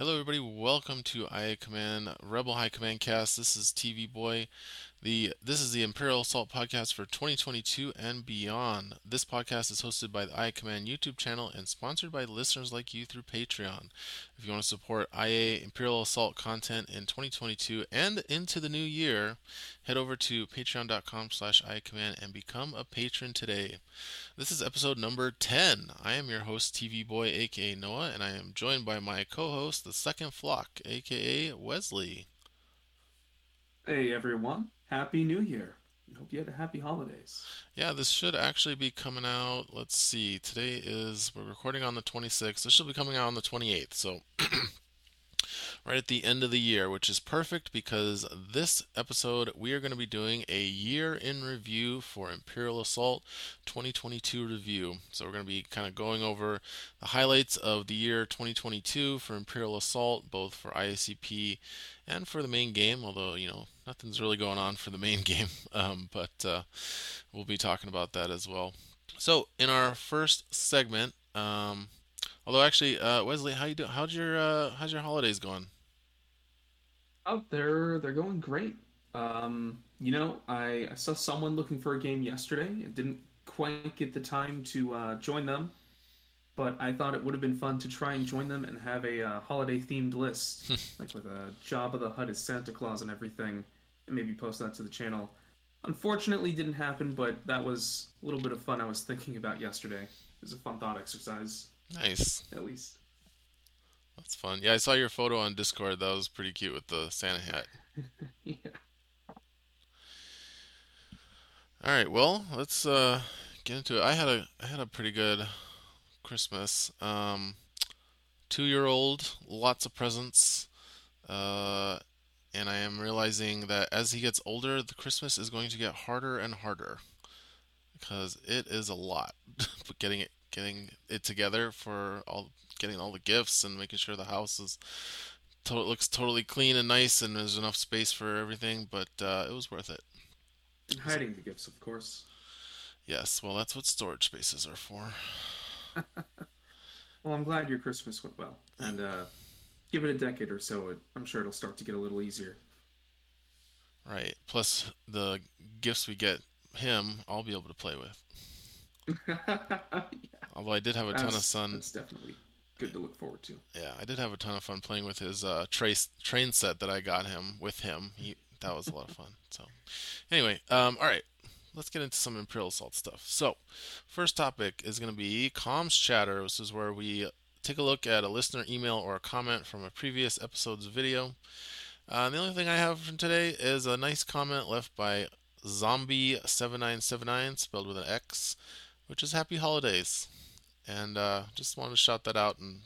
Hello, everybody. Welcome to IA Command Rebel High Command Cast. This is TV Boy. The this is the Imperial Assault podcast for 2022 and beyond. This podcast is hosted by the IA Command YouTube channel and sponsored by listeners like you through Patreon. If you want to support IA Imperial Assault content in 2022 and into the new year, head over to patreon.com/slash iacommand and become a patron today. This is episode number 10. I am your host, TV Boy, aka Noah, and I am joined by my co-host, the Second Flock, aka Wesley. Hey everyone, Happy New Year. Hope you had a happy holidays. Yeah, this should actually be coming out. Let's see. Today is we're recording on the 26th. This should be coming out on the 28th. So right at the end of the year, which is perfect because this episode we are going to be doing a year in review for Imperial Assault 2022 review. So we're going to be kind of going over the highlights of the year 2022 for Imperial Assault, both for ISCP and for the main game. Although you know nothing's really going on for the main game, um, but uh, we'll be talking about that as well. So in our first segment. Um, Although actually, uh, Wesley, how you doing? How's your uh, how's your holidays going? Oh, they're they're going great. Um, you know, I, I saw someone looking for a game yesterday. It didn't quite get the time to uh, join them, but I thought it would have been fun to try and join them and have a uh, holiday themed list, like with a Jabba the Hutt as Santa Claus and everything, and maybe post that to the channel. Unfortunately, didn't happen, but that was a little bit of fun I was thinking about yesterday. It was a fun thought exercise. Nice. At least. That's fun. Yeah, I saw your photo on Discord. That was pretty cute with the Santa hat. yeah. All right. Well, let's uh, get into it. I had a I had a pretty good Christmas. Um, two year old, lots of presents. Uh, and I am realizing that as he gets older, the Christmas is going to get harder and harder because it is a lot. but getting it getting it together for all getting all the gifts and making sure the house is to- looks totally clean and nice and there's enough space for everything. But uh, it was worth it. And hiding the gifts, of course. Yes, well, that's what storage spaces are for. well, I'm glad your Christmas went well, and uh, give it a decade or so, I'm sure it'll start to get a little easier. Right. Plus, the gifts we get him, I'll be able to play with. yeah. Although I did have a ton of fun. That's definitely good to look forward to. Yeah, I did have a ton of fun playing with his uh, trace train set that I got him with him. He that was a lot of fun. So, anyway, um, all right, let's get into some Imperial Assault stuff. So, first topic is going to be comms chatter. This is where we take a look at a listener email or a comment from a previous episode's video. Uh, the only thing I have from today is a nice comment left by Zombie7979, spelled with an X, which is Happy Holidays and uh, just wanted to shout that out and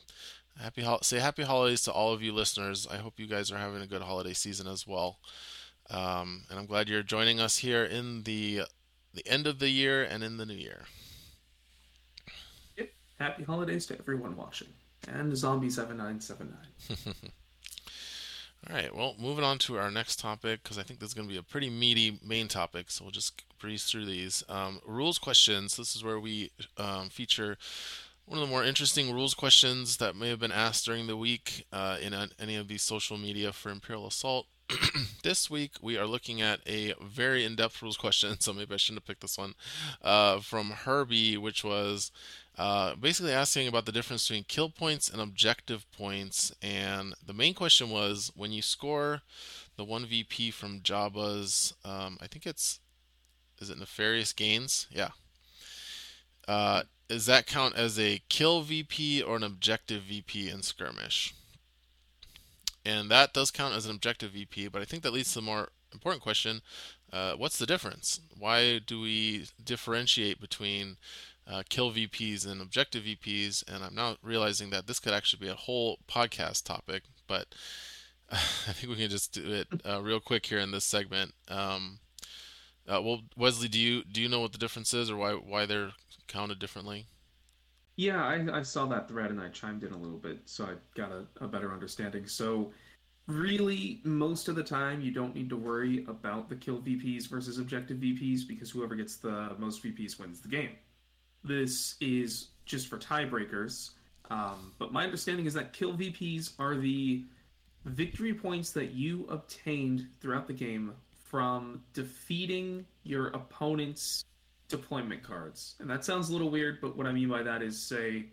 happy say happy holidays to all of you listeners. I hope you guys are having a good holiday season as well. Um, and I'm glad you're joining us here in the the end of the year and in the new year. Yep. Happy holidays to everyone watching and Zombie7979. All right, well, moving on to our next topic because I think this is going to be a pretty meaty main topic, so we'll just breeze through these. Um, rules questions. This is where we um, feature one of the more interesting rules questions that may have been asked during the week uh, in any of these social media for Imperial Assault. this week we are looking at a very in-depth rules question, so maybe I shouldn't have picked this one uh, from Herbie, which was uh, basically asking about the difference between kill points and objective points. And the main question was when you score the one VP from Jabba's, um, I think it's is it Nefarious Gains? Yeah. Uh, does that count as a kill VP or an objective VP in skirmish? And that does count as an objective VP, but I think that leads to the more important question uh, what's the difference? Why do we differentiate between uh, kill VPs and objective VPs? And I'm now realizing that this could actually be a whole podcast topic, but I think we can just do it uh, real quick here in this segment. Um, uh, well, Wesley, do you do you know what the difference is, or why why they're counted differently? Yeah, I, I saw that thread and I chimed in a little bit, so I got a, a better understanding. So, really, most of the time, you don't need to worry about the kill VPs versus objective VPs because whoever gets the most VPs wins the game. This is just for tiebreakers. Um, but my understanding is that kill VPs are the victory points that you obtained throughout the game from defeating your opponent's deployment cards. And that sounds a little weird, but what I mean by that is say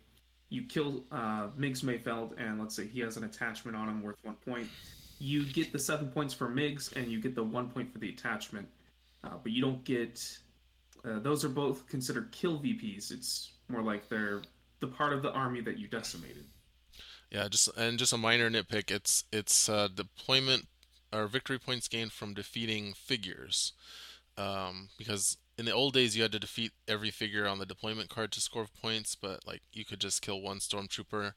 you kill uh, Migs Mayfeld, and let's say he has an attachment on him worth one point. You get the seven points for Migs, and you get the one point for the attachment. Uh, but you don't get. Uh, those are both considered kill VPs. It's more like they're the part of the army that you decimated. Yeah, just and just a minor nitpick. It's it's uh, deployment or victory points gained from defeating figures, um, because in the old days you had to defeat every figure on the deployment card to score points, but like you could just kill one stormtrooper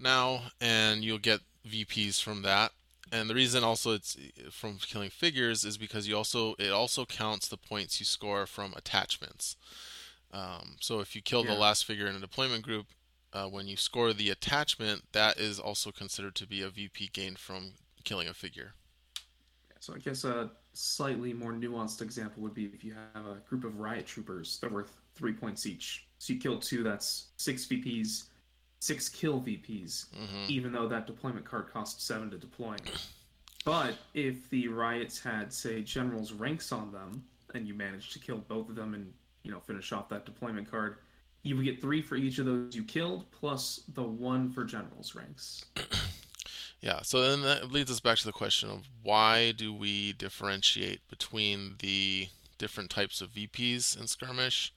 now, and you'll get VPs from that. And the reason also it's from killing figures is because you also it also counts the points you score from attachments. Um, so if you kill yeah. the last figure in a deployment group, uh, when you score the attachment, that is also considered to be a VP gained from killing a figure. So I guess a slightly more nuanced example would be if you have a group of riot troopers that are worth three points each. So you kill two, that's six VPs, six kill VPs, mm-hmm. even though that deployment card costs seven to deploy. But if the riots had, say, generals ranks on them, and you managed to kill both of them and you know finish off that deployment card, you would get three for each of those you killed, plus the one for generals ranks. yeah, so then that leads us back to the question of why do we differentiate between the different types of VPs in skirmish?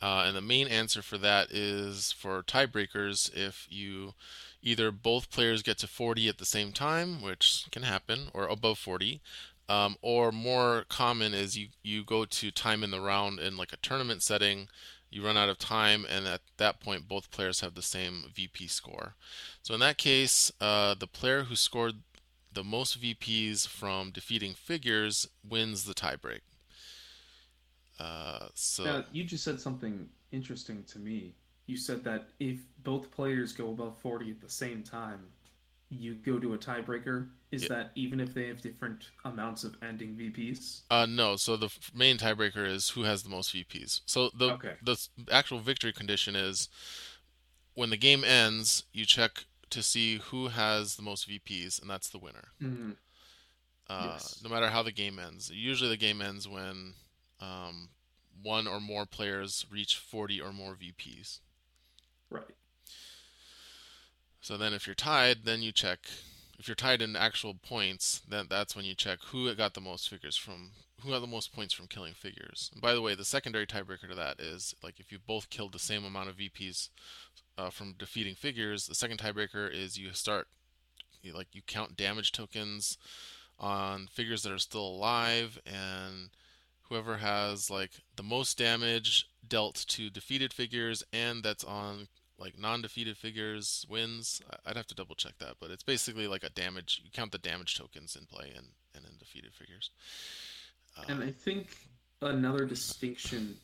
Uh, and the main answer for that is for tiebreakers, if you either both players get to 40 at the same time, which can happen, or above 40, um, or more common is you, you go to time in the round in like a tournament setting you run out of time, and at that point, both players have the same VP score. So in that case, uh, the player who scored the most VPs from defeating figures wins the tiebreak. Uh, so now, you just said something interesting to me. You said that if both players go above 40 at the same time, you go to a tiebreaker. Is yeah. that even if they have different amounts of ending VPs? Uh, no. So the main tiebreaker is who has the most VPs. So the okay. the actual victory condition is when the game ends, you check to see who has the most VPs, and that's the winner. Mm-hmm. Uh, yes. No matter how the game ends. Usually the game ends when um, one or more players reach 40 or more VPs. Right. So then if you're tied, then you check. If you're tied in actual points, then that's when you check who got the most figures from who got the most points from killing figures. And by the way, the secondary tiebreaker to that is like if you both killed the same amount of VPs uh, from defeating figures, the second tiebreaker is you start you, like you count damage tokens on figures that are still alive and whoever has like the most damage dealt to defeated figures and that's on like non-defeated figures wins. I'd have to double check that, but it's basically like a damage. You count the damage tokens in play and and in defeated figures. and I um, think another distinction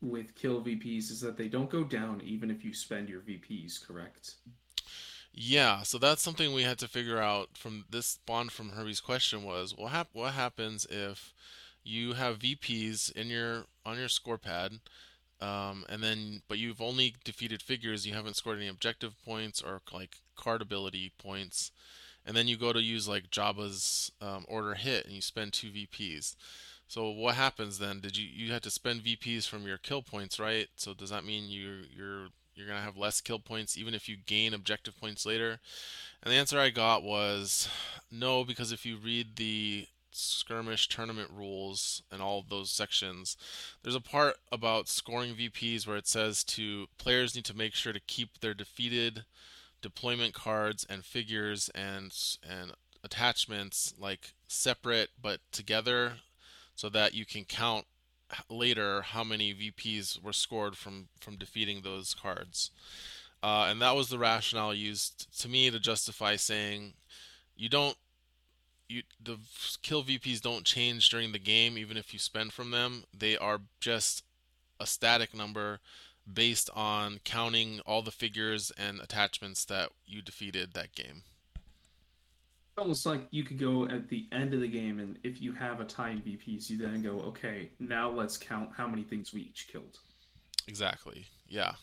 with kill VPs is that they don't go down even if you spend your VPs. Correct. Yeah, so that's something we had to figure out from this spawn from Herbie's question was what hap- what happens if you have VPs in your on your score pad um, and then, but you've only defeated figures. You haven't scored any objective points or like card ability points. And then you go to use like Jabba's um, order hit, and you spend two VPs. So what happens then? Did you you had to spend VPs from your kill points, right? So does that mean you you're you're gonna have less kill points even if you gain objective points later? And the answer I got was no, because if you read the skirmish tournament rules and all of those sections, there's a part about scoring VPs where it says to players need to make sure to keep their defeated deployment cards and figures and and attachments like separate but together so that you can count later how many VPs were scored from from defeating those cards. Uh, and that was the rationale used to me to justify saying you don't you the kill VPs don't change during the game even if you spend from them. They are just a static number based on counting all the figures and attachments that you defeated that game. Almost like you could go at the end of the game, and if you have a tied VPs, you then go, okay, now let's count how many things we each killed. Exactly. Yeah.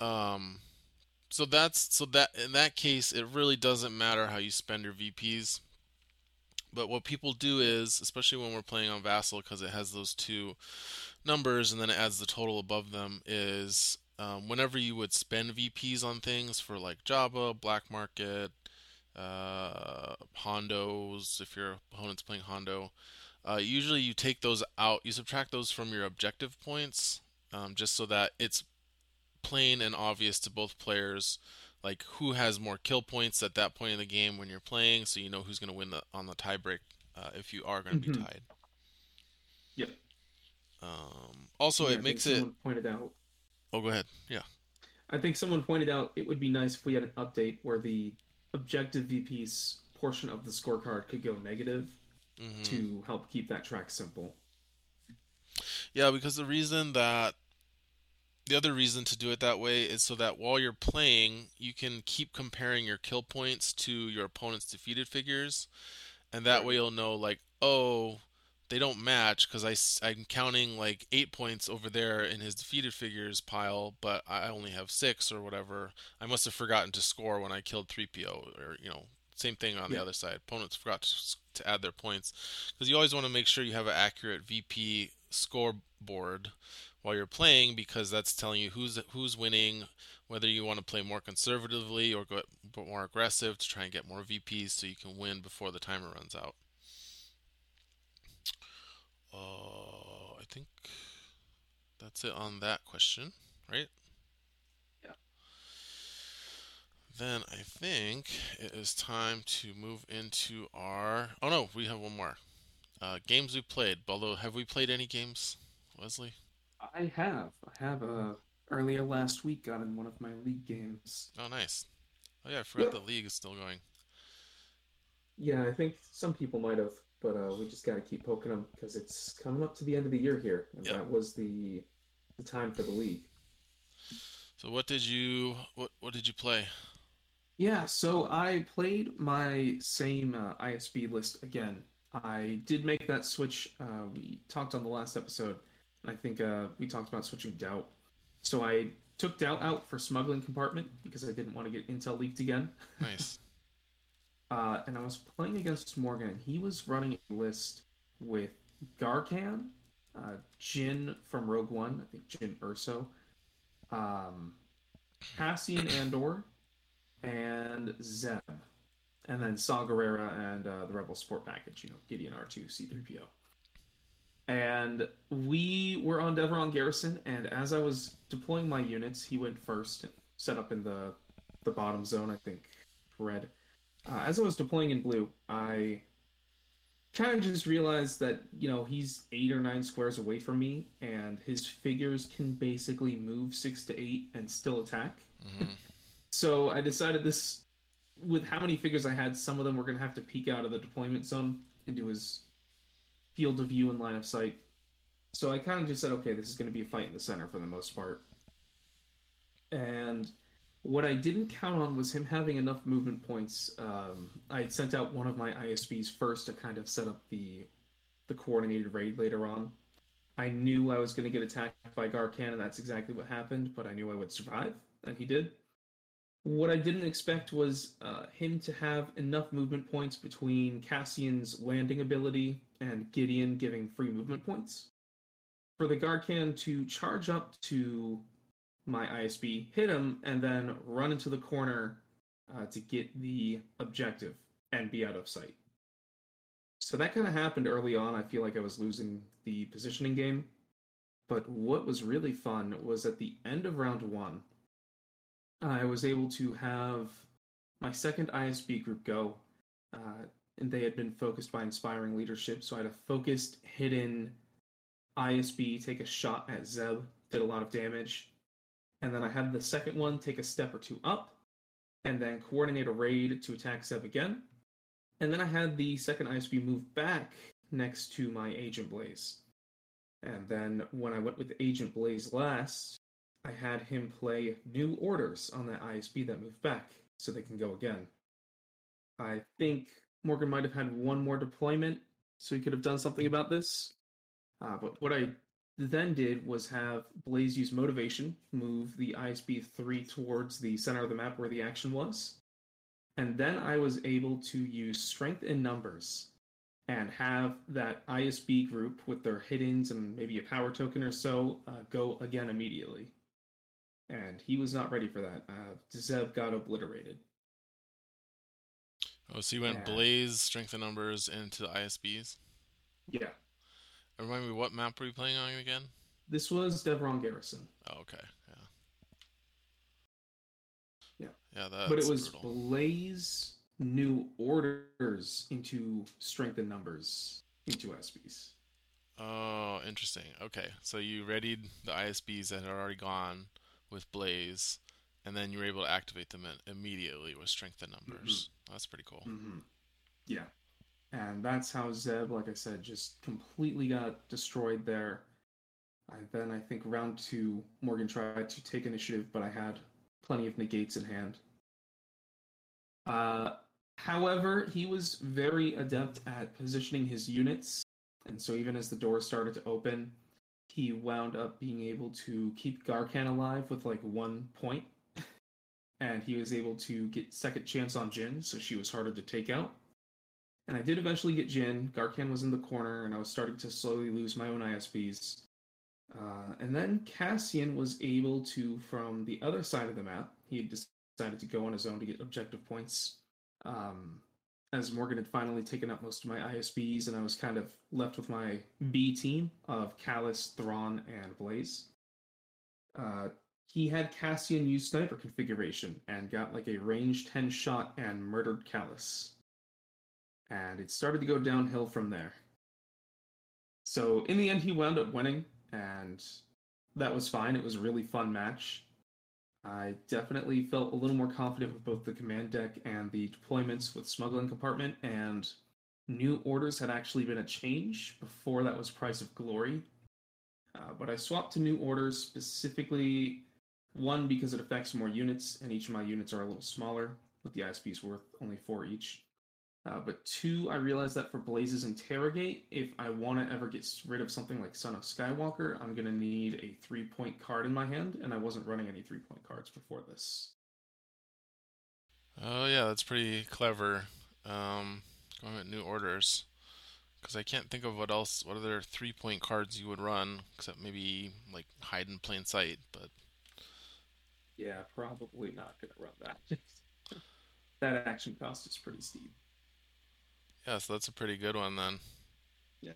Um, so that's so that in that case, it really doesn't matter how you spend your VPs. But what people do is, especially when we're playing on Vassal, because it has those two numbers and then it adds the total above them, is um, whenever you would spend VPs on things for like Jabba, Black Market, uh, Hondos, if your opponent's playing Hondo, uh, usually you take those out, you subtract those from your objective points, um, just so that it's plain and obvious to both players like who has more kill points at that point in the game when you're playing so you know who's going to win the, on the tiebreak uh, if you are going to be hmm tied Yep. um, also Yeah, it makes it pointed out. oh go ahead yeah I think someone pointed out it would be nice if we had an update where the objective VP's portion of the scorecard could go negative hmm to help keep that track simple. yeah because the reason that the other reason to do it that way is so that while you're playing you can keep comparing your kill points to your opponent's defeated figures. And that way you'll know like oh they don't match because I, I'm counting like eight points over there in his defeated figures pile but i only have six or whatever. I must have forgotten to score when i killed 3po or you know same thing on the other side. Opponents forgot to, to add their points. Because you always want to make sure you have an accurate vp scoreboard while you're playing because that's telling you who's who's winning whether you want to play more conservatively or go more aggressive to try and get more VPs so you can win before the timer runs out. Uh, I think that's it on that question, right? Yeah. Then I think it is time to move into our. Oh no, we have one more. Uh, games we played. Although, have we played any games, Wesley? I have. I have uh earlier last week got in one of my league games. Oh, nice. Oh yeah, I forgot the league is still going. Yeah, I think some people might have, but uh, we just got to keep poking them because it's coming up to the end of the year here, and Yep. that was the the time for the league. So what did you what what did you play? Yeah, so I played my same uh, ISB list again. I did make that switch. Uh, we talked on the last episode, I think uh, we talked about switching Doubt. So I took Doubt out for smuggling compartment because I didn't want to get intel leaked again. Nice. Uh, and I was playing against Morgan, and he was running a list with Gaarkhan, uh, Jyn from Rogue One, I think Jyn Erso, um, Cassian Andor, and Zeb. And then Saw Gerrera and uh, the Rebel Support Package, you know, Gideon R2, C3PO. And we were on Devaron Garrison, and as I was deploying my units, he went first, and set up in the the bottom zone, I think, red. Uh, as I was deploying in blue, I kind of just realized that, you know, he's eight or nine squares away from me, and his figures can basically move six to eight and still attack. hmm So I decided this, with how many figures I had, some of them were going to have to peek out of the deployment zone into his field of view and line of sight. So I kind of just said, okay, this is going to be a fight in the center for the most part. And what I didn't count on was him having enough movement points. Um, I had sent out one of my ISBs first to kind of set up the the coordinated raid later on. I knew I was going to get attacked by Gaarkhan, and that's exactly what happened. But I knew I would survive, and he did. What I didn't expect was uh, him to have enough movement points between Cassian's landing ability and Gideon giving free movement points for the Gaarkhan to charge up to my ISB, hit him, and then run into the corner uh, to get the objective and be out of sight. So that kind of happened early on. I feel like I was losing the positioning game. But what was really fun was at the end of round one, I was able to have my second ISB group go, uh, and they had been focused by inspiring leadership. So I had a focused, hidden ISB take a shot at Zeb, did a lot of damage. And then I had the second one take a step or two up, and then coordinate a raid to attack Zeb again. And then I had the second ISB move back next to my Agent Blaise. And then when I went with Agent Blaise last, I had him play new orders on that ISB that moved back so they can go again. I think Morgan might have had one more deployment, so he could have done something about this. Uh, but what I then did was have Blaise use motivation, move the ISB 3 towards the center of the map where the action was. And then I was able to use strength in numbers and have that ISB group with their hit-ins and maybe a power token or so uh, go again immediately. And he was not ready for that. Uh, Zeb got obliterated. Oh, so you went Yeah. Blaise, strength in numbers, into the ISBs. Yeah. Remind me, what map were you playing on again? This was Devaron Garrison. Oh, okay, yeah. Yeah. Yeah, that's but it was brutal. Blaise new orders into strength in numbers into ISBs. Oh, interesting. Okay, so you readied the ISBs that had already gone with Blaise, and then you were able to activate them immediately with strength and numbers. That's pretty cool. Mm-hmm. Yeah. And that's how Zeb, like I said, just completely got destroyed there. I, then I think round two, Morgan tried to take initiative, but I had plenty of negates in hand. Uh, however, he was very adept at positioning his units, and so even as the door started to open, he wound up being able to keep Gaarkhan alive with like one point, and he was able to get second chance on Jyn, so she was harder to take out. And I did eventually get Jyn. Gaarkhan was in the corner, and I was starting to slowly lose my own ISBs. Uh, and then Cassian was able to, from the other side of the map, he had decided to go on his own to get objective points. Um, as Morgan had finally taken up most of my ISBs, and I was kind of left with my B team of Kallus, Thrawn, and Blaise. Uh, he had Cassian use sniper configuration and got like a range 10 shot and murdered Kallus. And it started to go downhill from there. So in the end, he wound up winning, and that was fine. It was a really fun match. I definitely felt a little more confident with both the command deck and the deployments with smuggling compartment, and new orders had actually been a change. Before that was Price of Glory. Uh, but I swapped to new orders specifically one because it affects more units, and each of my units are a little smaller, with the ISBs worth only four each. Uh, but two, I realized that for Blaise's Interrogate, if I want to ever get rid of something like Son of Skywalker, I'm going to need a three point card in my hand, and I wasn't running any three point cards before this. Oh yeah, that's pretty clever. Um, going with new orders, because I can't think of what else, what other three-point cards you would run, except maybe like hide in plain sight. But Yeah, probably not going to run that. that action cost is pretty steep. Yeah, so that's a pretty good one then. Yeah.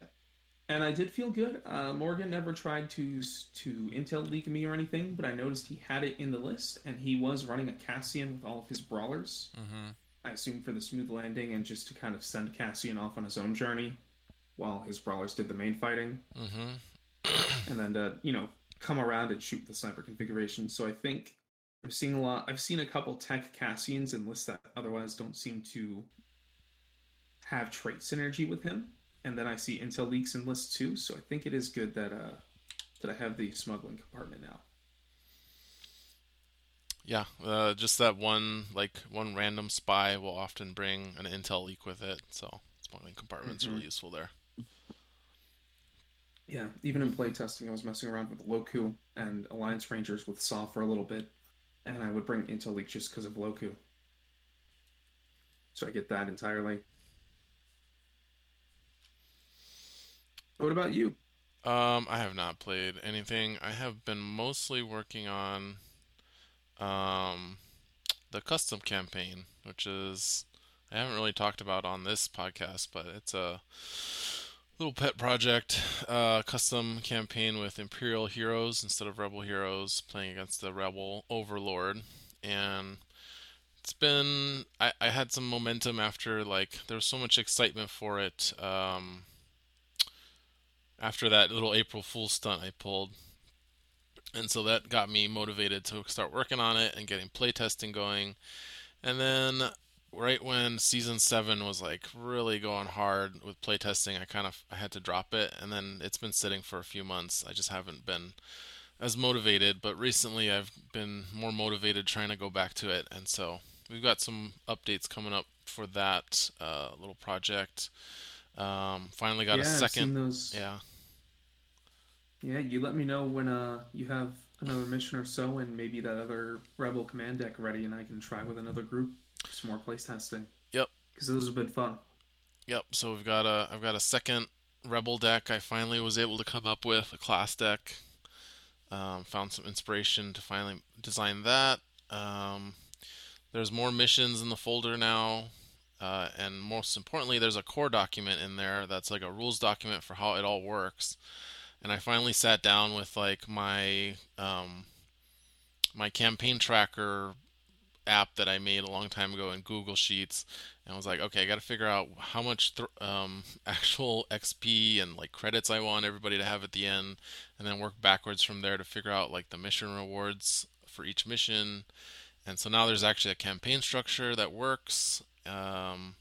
And I did feel good. Uh, Morgan never tried to to intel leak me or anything, but I noticed he had it in the list, and he was running a Cassian with all of his brawlers. Mm-hmm. I assume for the smooth landing and just to kind of send Cassian off on his own journey, while his brawlers did the main fighting, Mm-hmm. and then to you know come around and shoot the sniper configuration. So I think I'm seeing a lot. I've seen a couple tech Cassians in lists that otherwise don't seem to have trait synergy with him, and then I see intel leaks in list two. So I think it is good that uh that I have the smuggling compartment now. Yeah, uh, just that one like one random spy will often bring an intel leak with it, so smuggling compartment's really useful there. Yeah, even in playtesting, I was messing around with Loku and Alliance Rangers with Saw for a little bit, and I would bring intel leak just because of Loku. So I get that entirely. What about you? Um, I have not played anything. I have been mostly working on um, the custom campaign, which is I haven't really talked about on this podcast, but it's a little pet project, uh, custom campaign with Imperial heroes instead of Rebel heroes, playing against the Rebel Overlord, and it's been I, I had some momentum after like there was so much excitement for it. Um, after that little April Fool stunt I pulled. And so that got me motivated to start working on it and getting playtesting going. And then right when season 7 was like really going hard with playtesting, I kind of I had to drop it and then it's been sitting for a few months. I just haven't been as motivated, but recently I've been more motivated trying to go back to it. And so we've got some updates coming up for that uh, little project. Um, finally got yeah, a I've second seen those. yeah. Yeah, you let me know when uh you have another mission or so, and maybe that other Rebel command deck ready, and I can try with another group some more place testing Yep, because those have been fun. yep. So we've got a I've got a second Rebel deck. I finally was able to come up with a class deck. Um, found some inspiration to finally design that. Um, there's more missions in the folder now. Uh, and most importantly, there's a core document in there that's like a rules document for how it all works. And I finally sat down with like my um, my campaign tracker app that I made a long time ago in Google Sheets, and I was like, okay, I got to figure out how much th- um, actual XP and like credits I want everybody to have at the end, and then work backwards from there to figure out like the mission rewards for each mission. And so now there's actually a campaign structure that works. Um,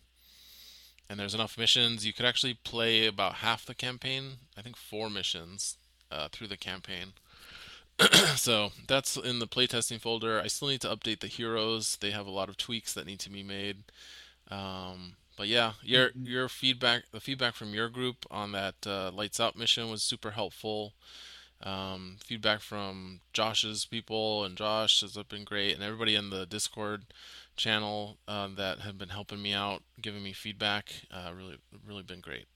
and there's enough missions. You could actually play about half the campaign. I think four missions uh, through the campaign. so that's in the playtesting folder. I still need to update the heroes. They have a lot of tweaks that need to be made. Um, but yeah, your Mhm. your feedback, the feedback from your group on that uh, lights out mission was super helpful. Um, feedback from Josh's people and Josh has been great, and everybody in the Discord channel uh, that have been helping me out, giving me feedback, uh, really really been great.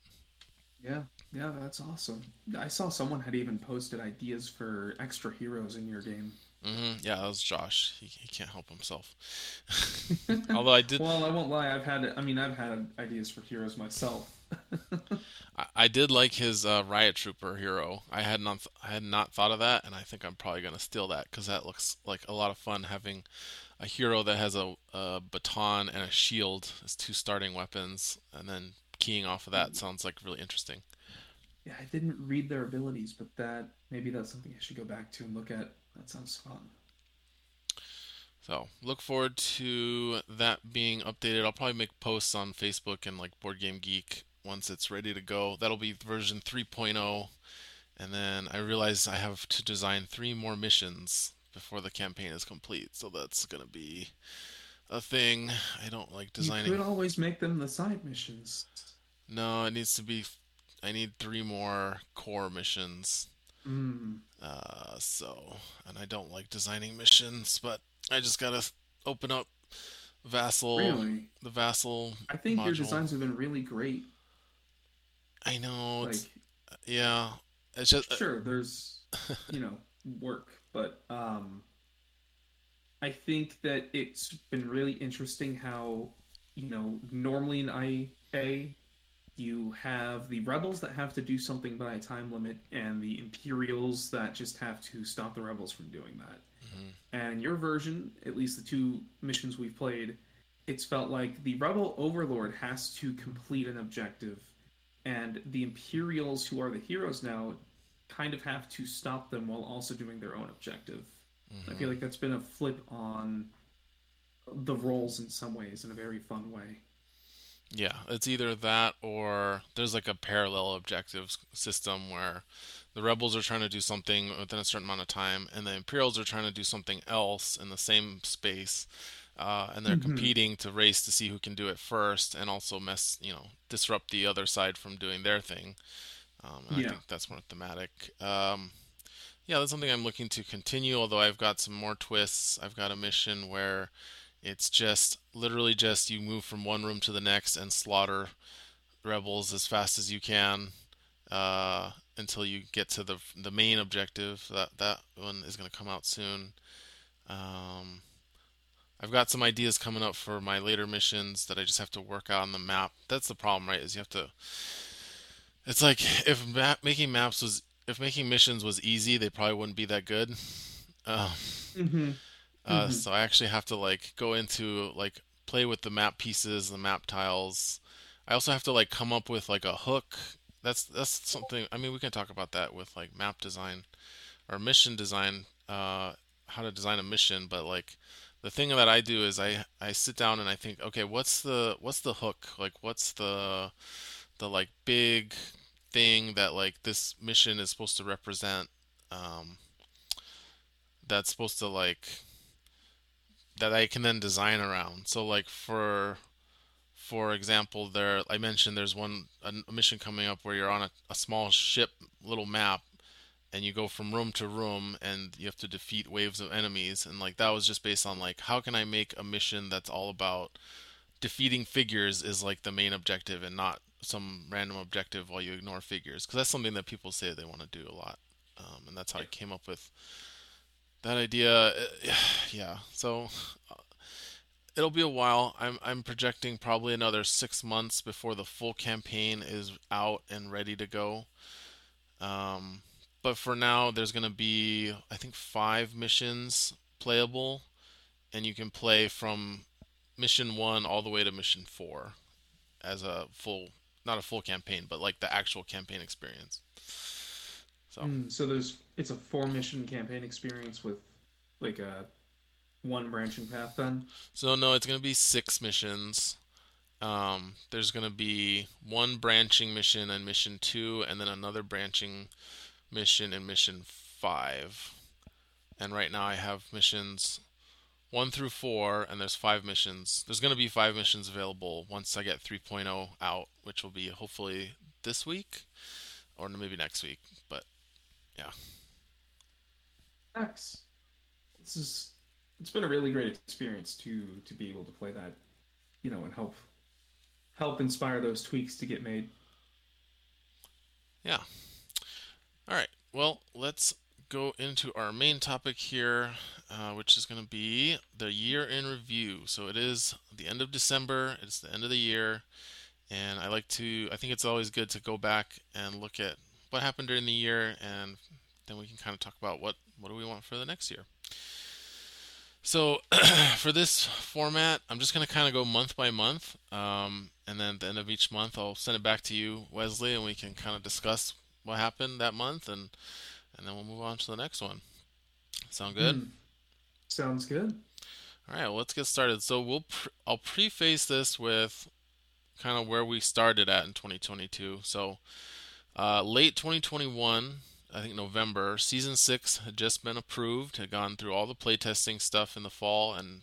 Yeah, yeah, that's awesome. I saw someone had even posted ideas for extra heroes in your game. hmm Yeah, that was Josh. He, he can't help himself. Although I did Well, I won't lie. I've had, I mean, I've had ideas for heroes myself. I, I did like his uh, Riot Trooper hero. I had not th- I had not thought of that, and I think I'm probably gonna steal that because that looks like a lot of fun having a hero that has a, a baton and a shield as two starting weapons, and then keying off of that sounds like really interesting. Yeah, I didn't read their abilities, but that maybe that's something I should go back to and look at. That sounds fun. So look forward to that being updated. I'll probably make posts on Facebook and like Board Game Geek once it's ready to go. That'll be version 3.0, and then I realize I have to design three more missions before the campaign is complete. So that's gonna be a thing. I don't like designing. You could always make them the side missions. No, it needs to be. I need three more core missions. Mm, Uh, so, and I don't like designing missions, but I just gotta open up Vassal, really? the Vassal I think your designs have been really great. I know Like, it's yeah. It's just uh, sure, there's, you know, work, but um, I think that it's been really interesting how, you know, normally in IA, you have the rebels that have to do something by a time limit, and the Imperials that just have to stop the rebels from doing that. mhm, And your version, at least the two missions we've played, it's felt like the rebel overlord has to complete an objective, and the Imperials, who are the heroes now, kind of have to stop them while also doing their own objective. I feel mhm. like that's been a flip on the roles in some ways in a very fun way. yeah. It's either that or there's like a parallel objectives system where the rebels are trying to do something within a certain amount of time, and the Imperials are trying to do something else in the same space. Uh, and they're hmm competing to race to see who can do it first, and also mess, you know, disrupt the other side from doing their thing. Um, and I Yeah. think that's more thematic. Um, yeah, that's something I'm looking to continue. Although I've got some more twists. I've got a mission where it's just literally just you move from one room to the next and slaughter rebels as fast as you can uh, until you get to the the main objective. That that one is going to come out soon. Um, I've got some ideas coming up for my later missions that I just have to work out on the map. That's the problem, right? Is you have to. It's like if map, making maps was if making missions was easy, they probably wouldn't be that good. Uh, hmm uh, hmm so I actually have to like go into like play with the map pieces, the map tiles. I also have to like come up with like a hook. That's that's something. I mean, we can talk about that with like map design or mission design, uh, how to design a mission. But like the thing that I do is I I sit down and I think, okay, what's the what's the hook? Like, what's the the like big thing that like this mission is supposed to represent? Um, that's supposed to like that I can then design around. So like for for example, there I mentioned there's one a, mission coming up where you're on a, a small ship little map and you go from room to room and you have to defeat waves of enemies and like that was just based on like how can I make a mission that's all about defeating figures is like the main objective and not some random objective while you ignore figures because that's something that people say they want to do a lot um, and that's how I came up with that idea. Yeah so uh, it'll be a while. I'm, I'm projecting probably another six months before the full campaign is out and ready to go. Um, but for now there's going to be i think five missions playable and you can play from mission one all the way to mission four as a full not a full campaign but like the actual campaign experience. So. Mm, so there's it's a four mission campaign experience with like a one branching path then? So no it's going to be six missions. Um, there's going to be one branching mission in mission two and then another branching mission and mission five and right now i have missions one through four, and there's five missions. There's going to be five missions available once I get 3.0 out, which will be hopefully this week or maybe next week. But yeah. Thanks. This is it's been a really great experience to to be able to play that, you know, and help help inspire those tweaks to get made. Yeah. All right. Well, let's go into our main topic here, uh, which is going to be the year in review. So it is the end of December, it's the end of the year, and I like to, I think it's always good to go back and look at what happened during the year, and then we can kind of talk about what, what do we want for the next year. So for this format, I'm just going to kind of go month by month, um, and then at the end of each month, I'll send it back to you, Wesley, and we can kind of discuss what happened that month and and then we'll move on to the next one. Sound good? Mm. Sounds good. All right, well, let's get started. So we'll pre- I'll preface this with kind of where we started at in 2022. So uh, late 2021, I think November, season six had just been approved. Had gone through all the playtesting stuff in the fall and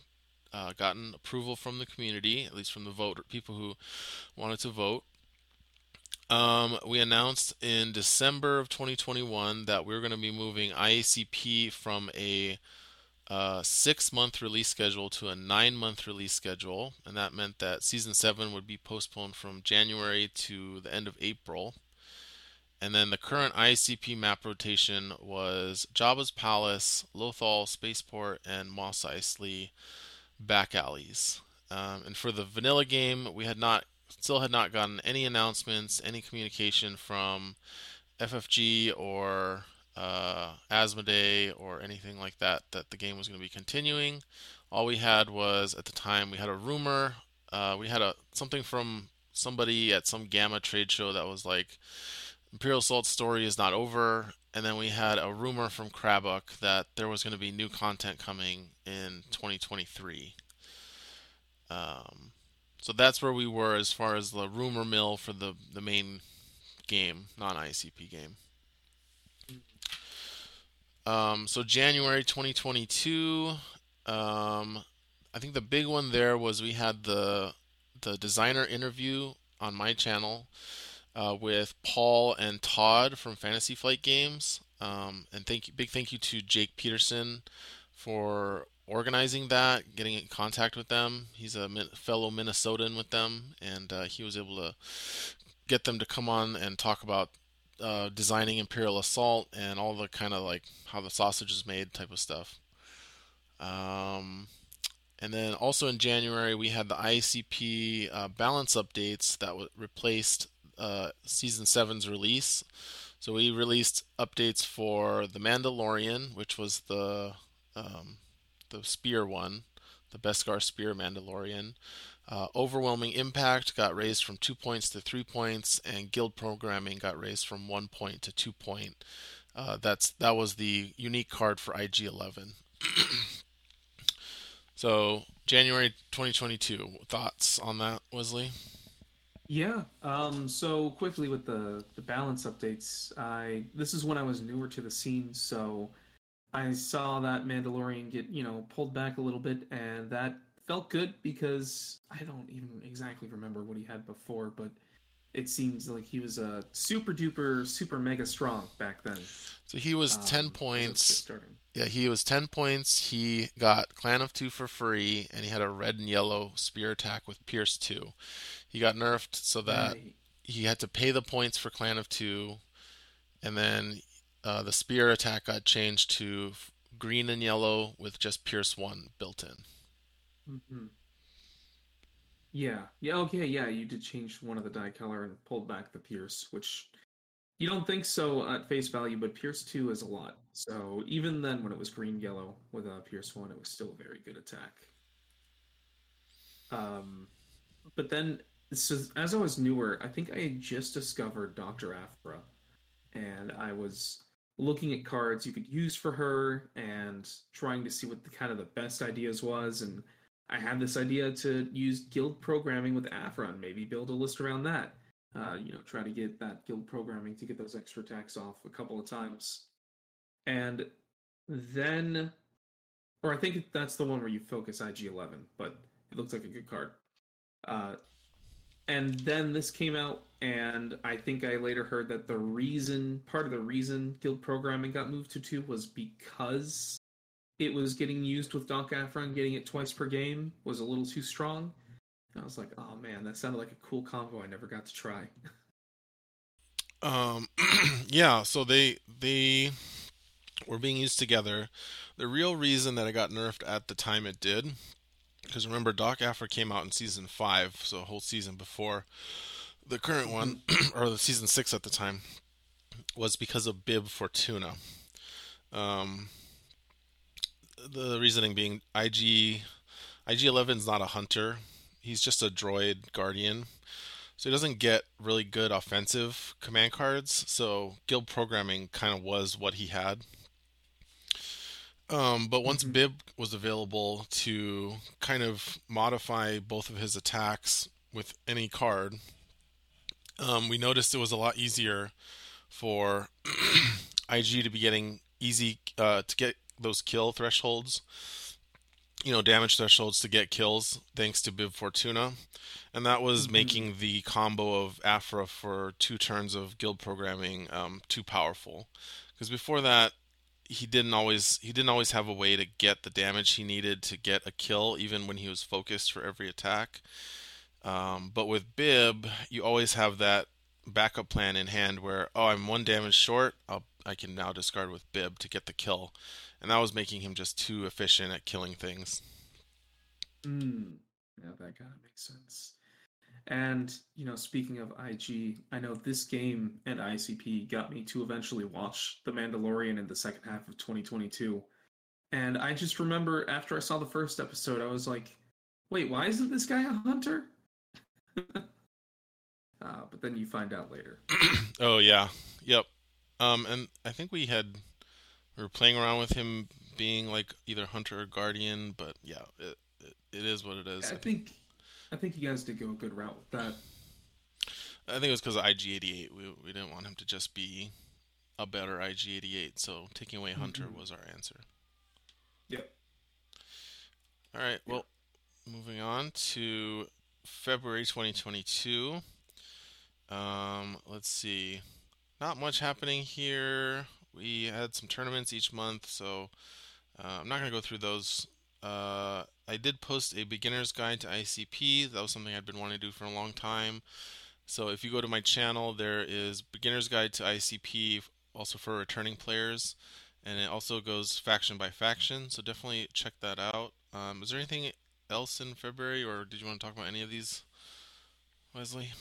uh, gotten approval from the community, at least from the voter people who wanted to vote. Um, we announced in December of 2021 that we are going to be moving IACP from a uh, six month release schedule to a nine month release schedule, and that meant that season seven would be postponed from January to the end of April. And then the current IACP map rotation was Jabba's Palace, Lothal Spaceport, and Mos Eisley back alleys. Um, and for the vanilla game, we had not still had not gotten any announcements, any communication from FFG or uh, Asmodee or anything like that that the game was going to be continuing. All we had was at the time we had a rumor. Uh, we had a something from somebody at some GAMA trade show that was like Imperial Assault story is not over, and then we had a rumor from Krabuk that there was going to be new content coming in 2023. Um, so that's where we were as far as the rumor mill for the, the main game, non ICP game. Um, so January 2022, um, I think the big one there was we had the the designer interview on my channel uh, with Paul and Todd from Fantasy Flight Games. Um, and thank you, big thank you to Jake Peterson for organizing that, getting in contact with them. He's a fellow Minnesotan with them, and uh, he was able to get them to come on and talk about uh, designing Imperial Assault and all the kind of like how the sausage is made type of stuff. Um, and then also in January, we had the ICP uh, balance updates that w- replaced uh, Season 7's release. So we released updates for The Mandalorian, which was the um, the spear one, the Beskar spear Mandalorian. Uh, overwhelming impact got raised from two points to three points, and guild programming got raised from one point to two point. Uh, that's that was the unique card for IG11. so January 2022. Thoughts on that, Wesley? Yeah. Um, so quickly with the the balance updates, I this is when I was newer to the scene, so I saw that Mandalorian get, you know, pulled back a little bit, and that felt good because I don't even exactly remember what he had before, but it seems like he was a super duper super mega strong back then. So he was Um, 10 as of just points. Yeah, he was 10 points. He got Clan of 2 for free, and he had a red and yellow spear attack with Pierce 2. He got nerfed so that Right. he had to pay the points for Clan of 2, and then uh, the spear attack got changed to green and yellow with just Pierce 1 built in. hmm Yeah. Yeah. Okay. Yeah. You did change one of the die color and pulled back the Pierce, which you don't think so at face value, but Pierce two is a lot. So even then, when it was green yellow with a Pierce one, it was still a very good attack. Um, but then, so as I was newer, I think I had just discovered Doctor Aphra, and I was looking at cards you could use for her and trying to see what the kind of the best ideas was and I had this idea to use guild programming with Aphra and maybe build a list around that. Uh, you know, try to get that guild programming to get those extra attacks off a couple of times. And then, or I think that's the one where you focus IG11, but it looks like a good card. Uh, and then this came out, and I think I later heard that the reason, part of the reason guild programming got moved to two was because it was getting used with Doc Aphra and getting it twice per game was a little too strong. And I was like, oh man, that sounded like a cool combo I never got to try. Um, yeah, so they they were being used together. The real reason that it got nerfed at the time it did, because remember, Doc Aphra came out in season five, so a whole season before the current one, or the season six at the time, was because of Bib Fortuna. Um, the reasoning being IG IG 11 is not a hunter; he's just a droid guardian. So he doesn't get really good offensive command cards. So guild programming kind of was what he had. Um, but once Mhm. Bib was available to kind of modify both of his attacks with any card, um, we noticed it was a lot easier for IG to be getting easy uh, to get those kill thresholds, you know, damage thresholds to get kills thanks to Bib Fortuna. And that was Mhm. making the combo of Aphra for two turns of guild programming um, too powerful. Because before that, he didn't always he didn't always have a way to get the damage he needed to get a kill, even when he was focused for every attack. Um, but with Bib, you always have that backup plan in hand where oh I'm one damage short, I'll, I can now discard with Bib to get the kill, and that was making him just too efficient at killing things. Mm. Yeah, that kind of makes sense. And, you know, speaking of IG, I know this game and ICP got me to eventually watch The Mandalorian in the second half of 2022. And I just remember after I saw the first episode, I was like, wait, why isn't this guy a hunter? uh, but then you find out later. Oh yeah, yep. Um, and I think we had we were playing around with him being like either hunter or guardian, but yeah, it it, it is what it is. I think I think you guys did go a good route with that. I think it was because of IG88. We we didn't want him to just be a better IG88, so taking away hunter Mhm. was our answer. Yep. All right. Well, moving on to February 2022. Um, let's see. Not much happening here. We had some tournaments each month, so uh, I'm not going to go through those. Uh, I did post a beginner's guide to ICP. That was something I'd been wanting to do for a long time. So if you go to my channel, there is beginner's guide to ICP, also for returning players, and it also goes faction by faction. So definitely check that out. Um, is there anything else in February, or did you want to talk about any of these, Wesley?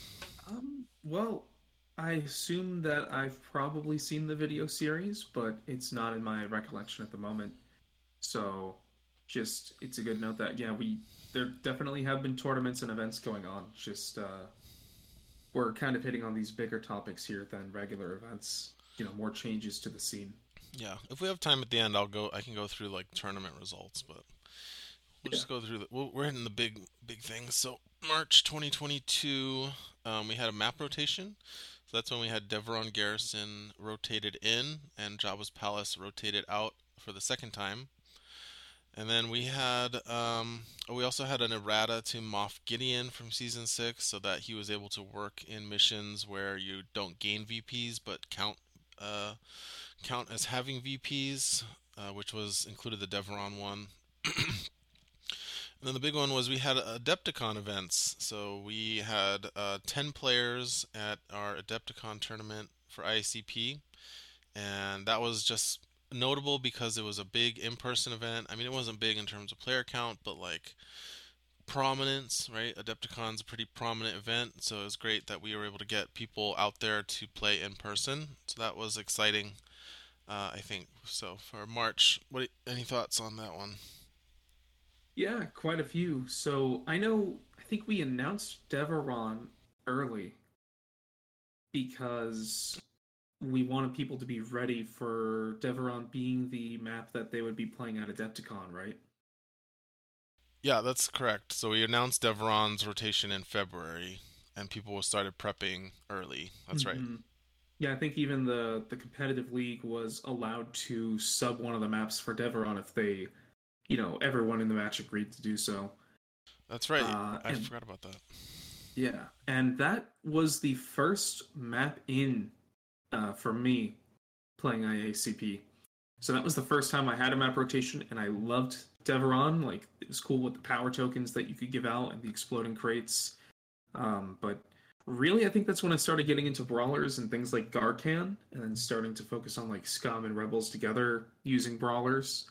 Um, well, I assume that I've probably seen the video series, but it's not in my recollection at the moment. So, just it's a good note that yeah, we there definitely have been tournaments and events going on. Just uh, we're kind of hitting on these bigger topics here than regular events. You know, more changes to the scene. Yeah, if we have time at the end, I'll go. I can go through like tournament results, but we'll just go through the. We'll, we're hitting the big big things. So March 2022, um, we had a map rotation. So that's when we had Devaron Garrison rotated in and Jabba's Palace rotated out for the second time. And then we had um, we also had an errata to Moff Gideon from season six, so that he was able to work in missions where you don't gain VPs but count uh, count as having VPs, uh, which was included the Devaron one. And then the big one was we had Adepticon events. So we had uh, 10 players at our Adepticon tournament for ICP. And that was just notable because it was a big in person event. I mean, it wasn't big in terms of player count, but like prominence, right? Adepticon's a pretty prominent event. So it was great that we were able to get people out there to play in person. So that was exciting. Uh, I think so for March. What any thoughts on that one? Yeah, quite a few. So I know, I think we announced Devaron early because we wanted people to be ready for Devaron being the map that they would be playing at Adepticon, right? Yeah, that's correct. So we announced Devaron's rotation in February, and people started prepping early. That's right. hmm Yeah, I think even the the competitive league was allowed to sub one of the maps for Devaron if they, you know, everyone in the match agreed to do so. That's right. Uh, I and forgot about that. yeah, and that was the first map in uh, for me playing IACP. So that was the first time I had a map rotation, and I loved Devaron. Like it was cool with the power tokens that you could give out and the exploding crates. Um, but really, I think that's when I started getting into brawlers and things like Gaarkhan, and then starting to focus on like Scum and Rebels together using brawlers.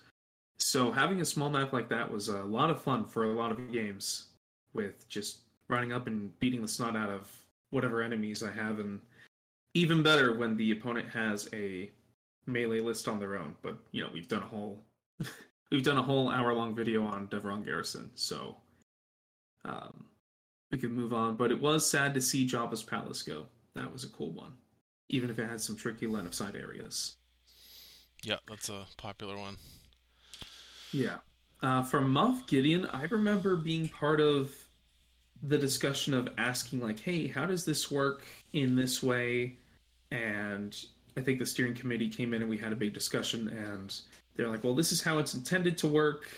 So having a small map like that was a lot of fun for a lot of games, with just running up and beating the snot out of whatever enemies I have, and even better when the opponent has a melee list on their own. But you know, we've done a whole we've done a whole hour long video on Devaron Garrison, so um, we can move on. But it was sad to see Jabba's Palace go. That was a cool one, even if it had some tricky line of sight areas. Yeah, that's a popular one. Yeah. Uh, from Moff Gideon, I remember being part of the discussion of asking, like, hey, how does this work in this way? And I think the steering committee came in and we had a big discussion, and they're like, well, this is how it's intended to work,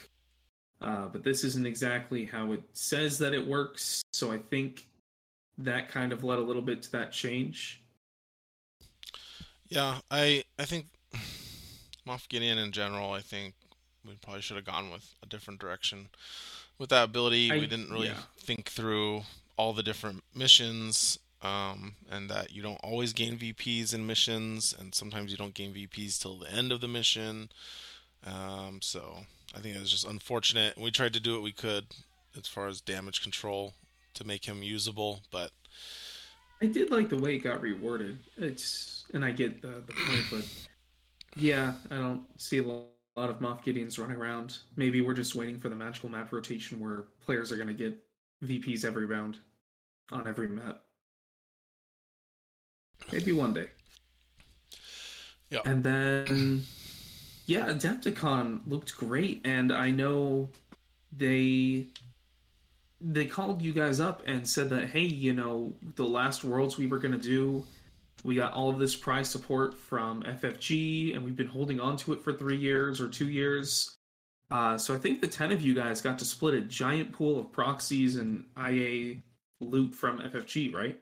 uh, but this isn't exactly how it says that it works. So I think that kind of led a little bit to that change. Yeah, I I think Moff Gideon in general, I think we probably should have gone with a different direction. With that ability, we didn't really yeah. think through all the different missions, um, and that you don't always gain VPs in missions, and sometimes you don't gain VPs till the end of the mission. Um, so I think it was just unfortunate. We tried to do what we could as far as damage control to make him usable, but I did like the way it got rewarded. It's, and I get the, the point, but Yeah, I don't see a lo- lot of Moff Gideons running around. Maybe we're just waiting for the magical map rotation where players are going to get VPs every round on every map. Maybe one day. yeah, And then, yeah, Adepticon looked great, and I know they they called you guys up and said that hey, you know, the last worlds we were going to do we got all of this prize support from FFG, and we've been holding on to it for three years or two years. Uh, so I think the ten of you guys got to split a giant pool of proxies and IA loot from FFG, right?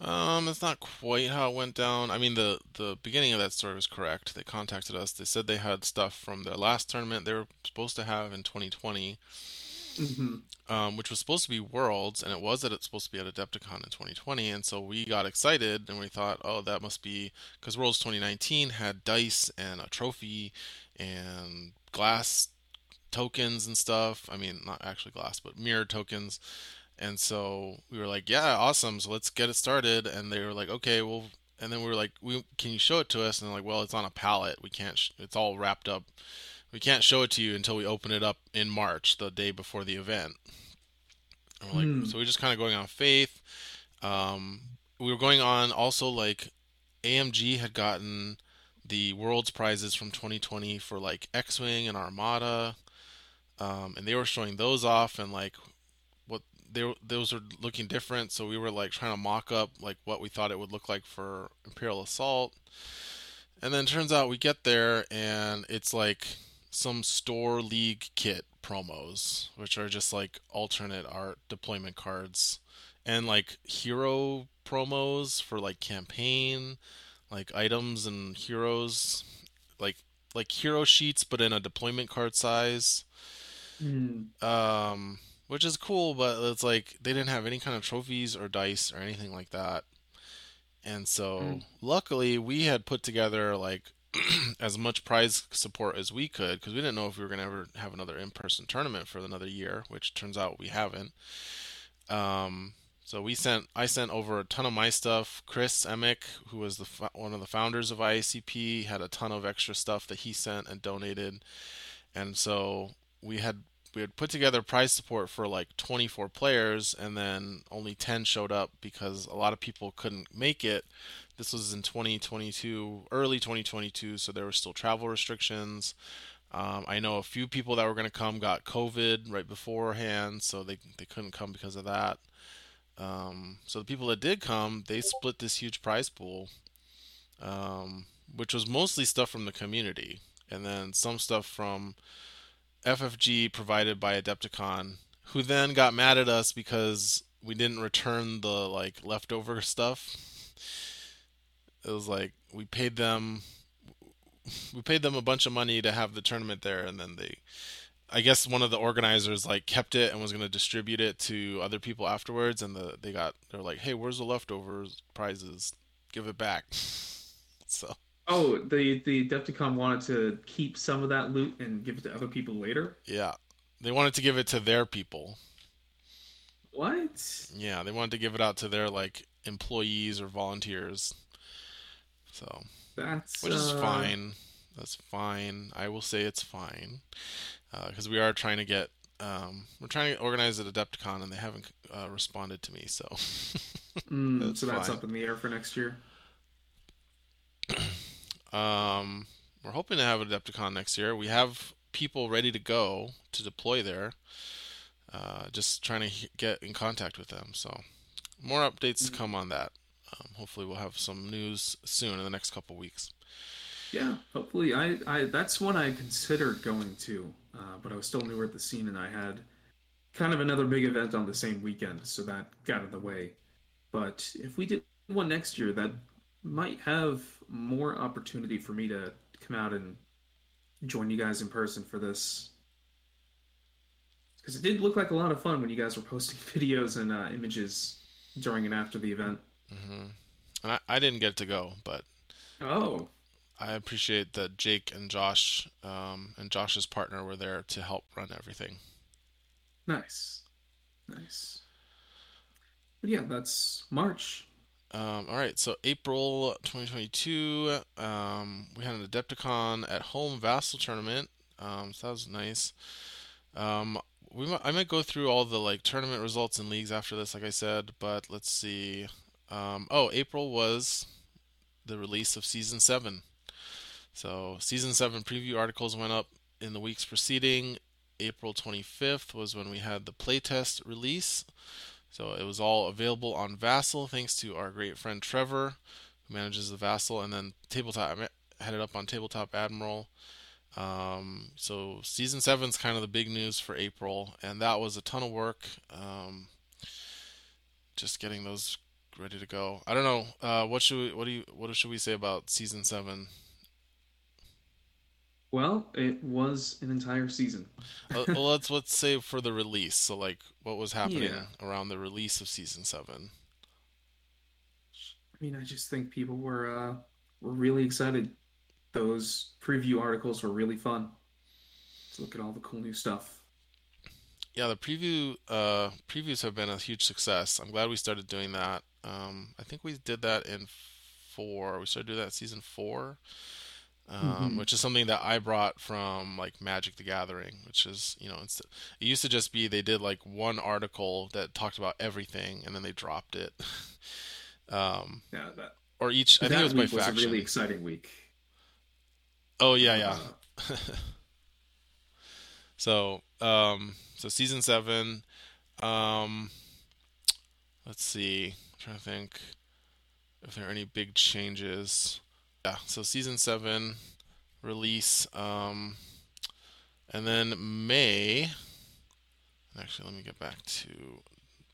Um, it's not quite how it went down. I mean, the the beginning of that story was correct. They contacted us. They said they had stuff from their last tournament they were supposed to have in 2020, hmm um, which was supposed to be Worlds, and it was that it's supposed to be at Adepticon in 2020. And so we got excited and we thought, oh, that must be because Worlds 2019 had dice and a trophy and glass tokens and stuff. I mean, not actually glass, but mirror tokens. And so we were like, yeah, awesome. So let's get it started. And they were like, okay, well, and then we were like, we can you show it to us? And they're like, well, it's on a pallet. We can't. Sh- it's all wrapped up. We can't show it to you until we open it up in March, the day before the event. And we're like, Hmm. so we're just kind of going on faith. Um, we were going on also like AMG had gotten the world's prizes from 2020 for like X-Wing and Armada, um, and they were showing those off and like they were, those are looking different. So we were like trying to mock up like what we thought it would look like for Imperial Assault, and then it turns out we get there and it's like some store league kit promos, which are just like alternate art deployment cards, and like hero promos for like campaign, like items and heroes, like like hero sheets, but in a deployment card size. Mm. Um, which is cool, but it's like they didn't have any kind of trophies or dice or anything like that. And so, Mm. luckily, we had put together like as much prize support as we could because we didn't know if we were going to ever have another in-person tournament for another year, which turns out we haven't. Um, so we sent, I sent over a ton of my stuff. Chris Emick, who was the one of the founders of IACP, had a ton of extra stuff that he sent and donated, and so we had we had put together prize support for like 24 players, and then only 10 showed up because a lot of people couldn't make it. This was in 2022, early 2022, so there were still travel restrictions. Um, I know a few people that were going to come got COVID right beforehand, so they they couldn't come because of that. Um, so the people that did come, they split this huge prize pool, um, which was mostly stuff from the community, and then some stuff from FFG provided by Adepticon, who then got mad at us because we didn't return the like leftover stuff. It was like we paid them we paid them a bunch of money to have the tournament there and then they I guess one of the organizers like kept it and was going to distribute it to other people afterwards and the they got they're like, "Hey, where's the leftovers prizes? Give it back." So, Oh, the the Adepticon wanted to keep some of that loot and give it to other people later. yeah. They wanted to give it to their people. What? Yeah, they wanted to give it out to their like employees or volunteers. So, That's which is uh, fine. That's fine. I will say it's fine because we are trying to get. Um, we're trying to organize at Adepticon and they haven't uh, responded to me. So, Mm, That's so that's fine. up in the air for next year. Um, we're hoping to have Adepticon next year. We have people ready to go to deploy there. Uh, just trying to get in contact with them. So, more updates to come on that. Um, hopefully, we'll have some news soon in the next couple weeks. Yeah, hopefully. I, I that's one I considered going to, uh, but I was still newer at the scene, and I had kind of another big event on the same weekend, so that got in the way. But if we did one next year, that might have more opportunity for me to come out and join you guys in person for this. Because it did look like a lot of fun when you guys were posting videos and uh, images during and after the event. hmm And I, I didn't get to go, but Oh, I appreciate that Jake and Josh um, and Josh's partner were there to help run everything. nice. Nice. But yeah, that's March. Um, all right, so April 2022, um, we had an Adepticon at home Vassal tournament. Um, so that was nice. Um, we might, I might go through all the like tournament results and leagues after this, like I said. But let's see. Um, oh, April was the release of season seven. So season seven preview articles went up in the weeks preceding. April 25th was when we had the playtest release. So it was all available on Vassal thanks to our great friend Trevor, who manages the Vassal, and then Tabletop headed up on Tabletop Admiral. Um, so season seven is kind of the big news for April, and that was a ton of work. Um, just getting those ready to go. I don't know. Uh, what should we? What do you? What should we say about season seven? Well, it was an entire season. Uh, well, let's let's say for the release. So like, what was happening Yeah. around the release of season seven? I mean, I just think people were uh, were really excited. Those preview articles were really fun. To look at all the cool new stuff. Yeah, the preview uh, previews have been a huge success. I'm glad we started doing that. Um, I think we did that in four. We started doing that in season four, um, Mhm. which is something that I brought from like Magic the Gathering, which is you know it used to just be they did like one article that talked about everything and then they dropped it. um, Yeah, that or each I think it was by week was a really exciting week. Oh yeah, yeah. Uh, So, um, so season seven. Um, let's see. I'm trying to think if there are any big changes. Yeah. So season seven release. Um, And then May. Actually, let me get back to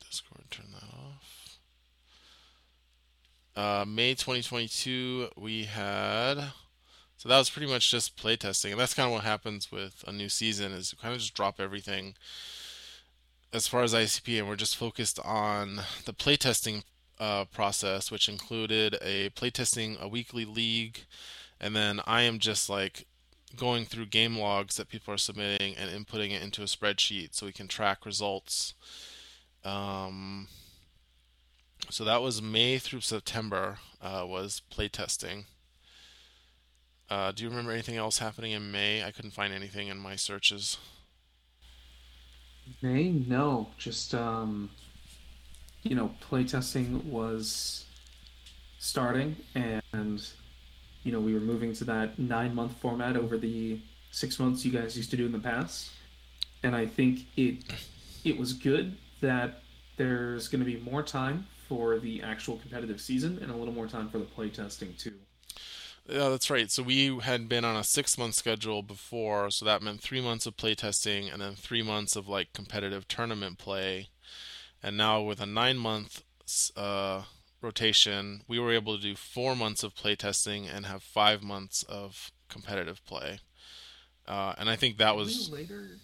Discord. Turn that off. Uh, May 2022, we had. So that was pretty much just playtesting, and that's kind of what happens with a new season is you kind of just drop everything as far as ICP, and we're just focused on the playtesting uh, process, which included a playtesting a weekly league, and then I am just like going through game logs that people are submitting and inputting it into a spreadsheet so we can track results. Um, so that was May through September uh, was playtesting. Uh, do you remember anything else happening in May? I couldn't find anything in my searches. May no, just um, you know, playtesting was starting, and you know, we were moving to that nine month format over the six months you guys used to do in the past, and I think it it was good that there's going to be more time for the actual competitive season and a little more time for the playtesting too. Yeah, that's right. So we had been on a six month schedule before, so that meant three months of playtesting and then three months of like competitive tournament play. And now with a nine month uh, rotation, we were able to do four months of playtesting and have five months of competitive play. Uh, and I think that was later?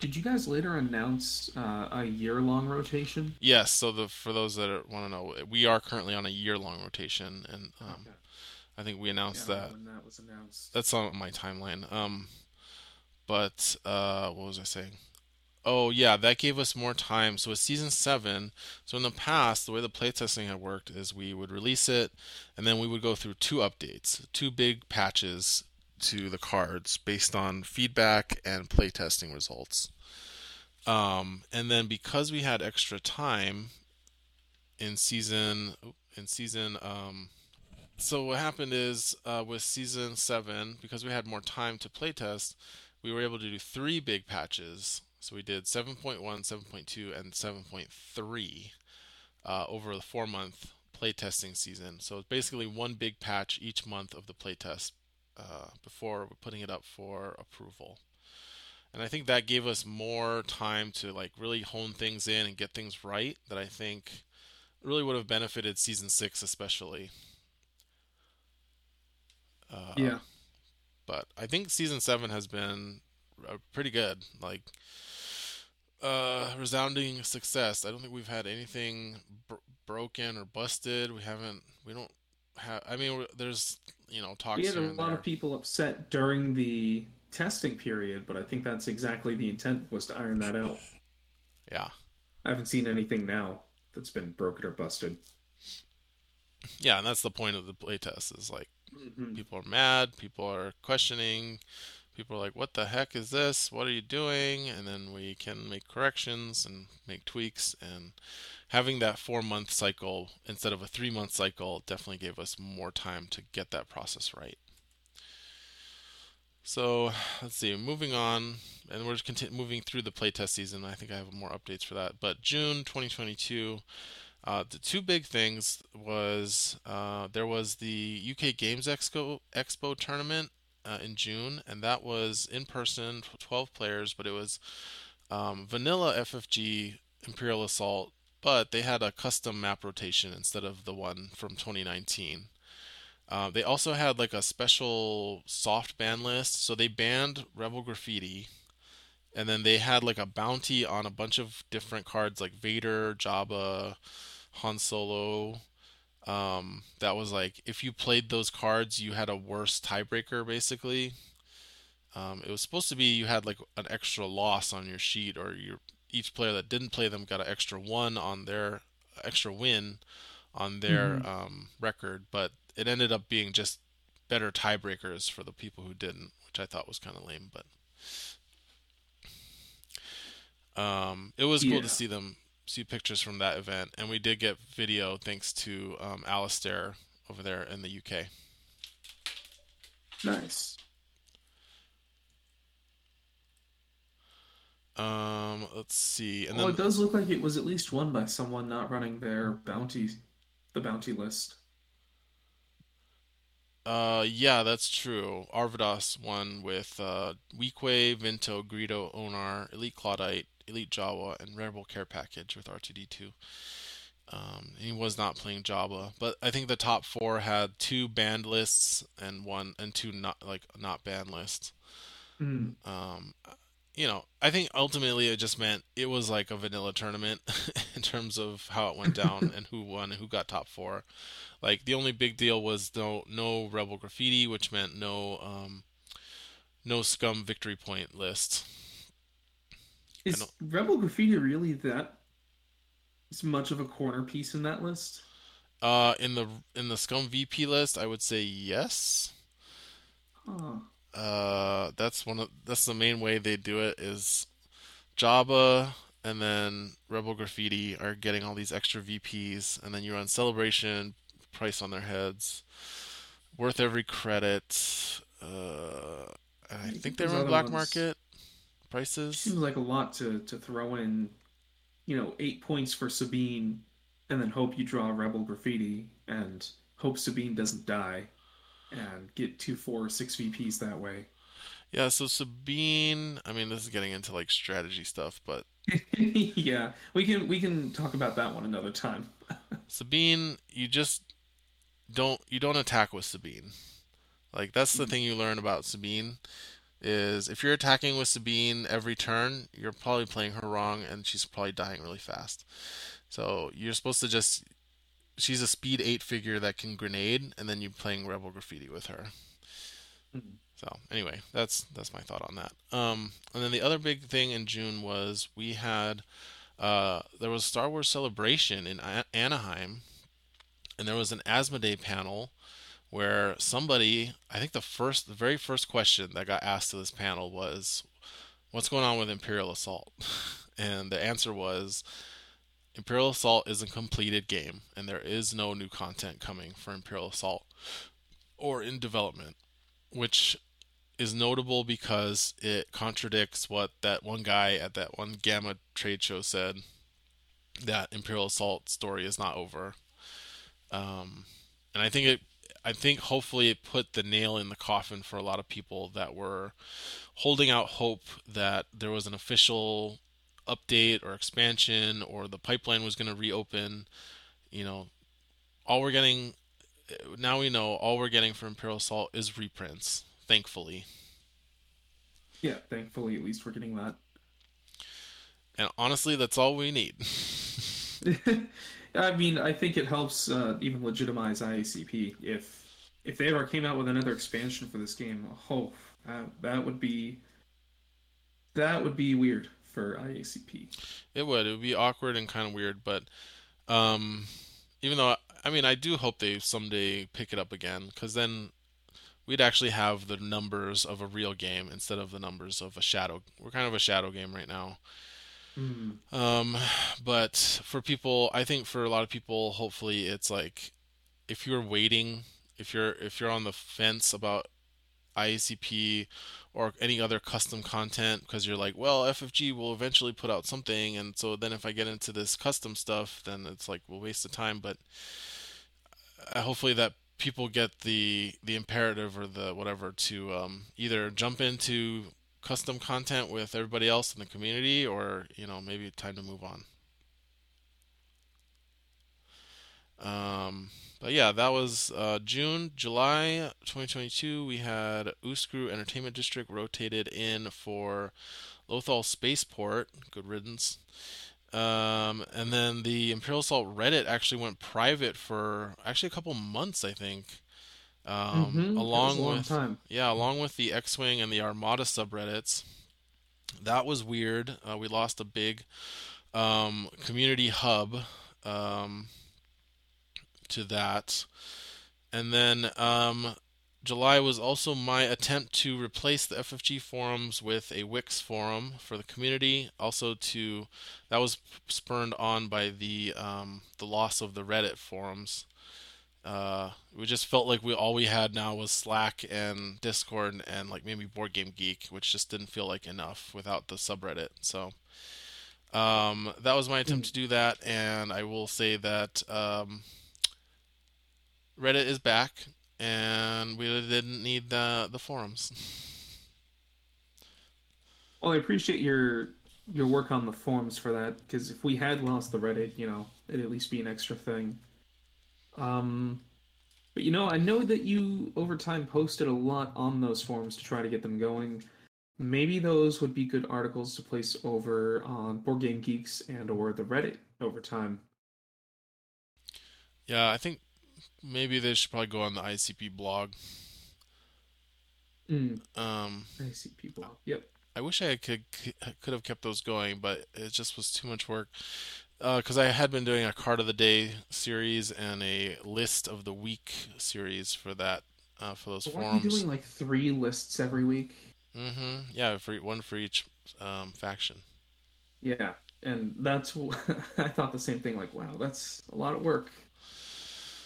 Did you guys later announce uh, a year long rotation? yes. So the for those that want to know, we are currently on a year long rotation, and um, Okay. I think we Yeah, announced that. when that was announced. That's on my timeline. Um, but uh, what was I saying? Oh yeah, that gave us more time. So with season seven, so in the past, the way the playtesting had worked is we would release it, and then we would go through two updates, two big patches to the cards based on feedback and playtesting results. Um, and then because we had extra time in season in season um, so what happened is uh, with season seven, because we had more time to playtest, we were able to do three big patches. So we did 7.1, 7.2, and 7.3 uh, over the four month playtesting season. So it's basically one big patch each month of the playtest uh, before putting it up for approval. And I think that gave us more time to like really hone things in and get things right that I think really would have benefited season six especially. Uh, Yeah, but I think season seven has been uh, pretty good. Like uh, resounding success. I don't think we've had anything br- broken or busted. We haven't. We don't have. I mean, there's you know we talks had a lot of people upset during the testing period, but I think that's exactly the intent was to iron that out. Yeah, I haven't seen anything now that's been broken or busted. yeah, and that's the point of the playtest. Is like hmm people are mad, people are questioning, people are like, "What the heck is this? What are you doing?" And then we can make corrections and make tweaks. And having that four month cycle instead of a three month cycle definitely gave us more time to get that process right. So let's see, moving on, and we're just moving through the playtest season. I think I have more updates for that. But June 2022, uh, the two big things was uh, there was the UK Games Expo Expo tournament uh, in June, and that was in person, 12 players, but it was um, vanilla FFG Imperial Assault, but they had a custom map rotation instead of the one from 2019. Uh, they also had like a special soft ban list, so they banned Rebel Graffiti, and then they had like a bounty on a bunch of different cards like Vader, Jabba, Han Solo. Um, that was like if you played those cards, you had a worse tiebreaker basically. Um, it was supposed to be you had like an extra loss on your sheet, or your each player that didn't play them got an extra one on their extra win on their hmm um, record, but it ended up being just better tiebreakers for the people who didn't, which I thought was kind of lame. But um, it was cool to see them see pictures from that event, and we did get video thanks to um, Alistair over there in the UK. nice. Um, let's see, and Well, then it does look like it was at least won by someone not running their bounty, the bounty list. Uh, yeah, that's true. Arvidas won with uh, Weequay, Vinto, Greedo, Onar, Elite Clawdite, Elite Jawa, and Rebel Care Package with R2D2. Um, he was not playing Jabba, but I think the top four had two banned lists and one and two not like not banned lists. Mm. Um, you know, I think ultimately it just meant it was like a vanilla tournament in terms of how it went down and who won and who got top four. Like the only big deal was no no rebel graffiti, which meant no um, no scum victory point list. Is. Rebel Graffiti really that as much of a corner piece in that list? Uh, in the in the scum VP list, I would say yes. Huh. Uh, that's one of that's the main way they do it is Jabba and then Rebel Graffiti are getting all these extra VPs, and then you run Celebration, price on their heads, worth every credit. Uh, I I think think they run black ones market prices. seems like a lot to to throw in, you know, eight points for Sabine, and then hope you draw Rebel Graffiti and hope Sabine doesn't die and get two, four, six VPs that way. Yeah, so Sabine, I mean, this is getting into like strategy stuff, but yeah, we can we can talk about that one another time. Sabine, you just don't you don't attack with Sabine. Like that's the thing you learn about Sabine is if you're attacking with Sabine every turn, you're probably playing her wrong and she's probably dying really fast. So you're supposed to just she's a speed 8 figure that can grenade and then you're playing Rebel Graffiti with her. Mhm. So anyway, that's that's my thought on that. Um, and then the other big thing in June was we had uh, there was Star Wars Celebration in A- Anaheim, and there was an Asmodee panel where somebody, I think the first, the very first question that got asked to this panel was, "What's going on with Imperial Assault?" And the answer was, Imperial Assault is a completed game, and there is no new content coming for Imperial Assault or in development, which is notable because it contradicts what that one guy at that one GAMA trade show said that Imperial Assault story is not over. Um, and I think it, I think hopefully it put the nail in the coffin for a lot of people that were holding out hope that there was an official update or expansion or the pipeline was going to reopen. You know, all we're getting now we know all we're getting from Imperial Assault is reprints, thankfully. Yeah, thankfully at least we're getting that. And honestly, that's all we need. I mean, I think it helps uh, even legitimize IACP. If if they ever came out with another expansion for this game, oh, that, that would be that would be weird for IACP. It would. It would be awkward and kind of weird, but um, even though I mean, I do hope they someday pick it up again, because then we'd actually have the numbers of a real game instead of the numbers of a shadow. We're kind of a shadow game right now. Hmm. Um, but for people, I think for a lot of people, hopefully it's like if you're waiting, if you're if you're on the fence about IACP or any other custom content because you're like, well, FFG will eventually put out something, and so then if I get into this custom stuff, then it's like we'll waste of time. But uh, hopefully that people get the the imperative or the whatever to um, either jump into custom content with everybody else in the community, or you know maybe time to move on. Um, but yeah, that was uh, June, July 2022. We had Uscru Entertainment District rotated in for Lothal Spaceport. Good riddance. Um, and then the Imperial Assault Reddit actually went private for actually a couple months, I think. Um, Mm-hmm. That was a along long with time. yeah, along with the X-Wing and the Armada subreddits. That was weird. Uh, we lost a big um, community hub um, to that. And then um, July was also my attempt to replace the FFG forums with a Wix forum for the community. Also, to that was spurned on by the um, the loss of the Reddit forums. Uh, we just felt like we all we had now was Slack and Discord and like maybe Board Game Geek, which just didn't feel like enough without the subreddit. So um, that was my attempt to do that, and I will say that um, Reddit is back, and we didn't need the the forums. Well, I appreciate your your work on the forums for that because if we had lost the Reddit, you know, it'd at least be an extra thing. Um, but you know, I know that you over time posted a lot on those forums to try to get them going. Maybe those would be good articles to place over on Board Game Geeks and or the Reddit over time. Yeah, I think maybe they should probably go on the ICP blog. Mm, Um, ICP blog. Yep. I wish I could could have kept those going, but it just was too much work. Because I had been doing a card of the day series and a list of the week series for that uh, for those But weren't you doing like three lists every week? Mm-hmm. Yeah, for one for each um, faction. Yeah, and that's I thought the same thing. Like, wow, that's a lot of work.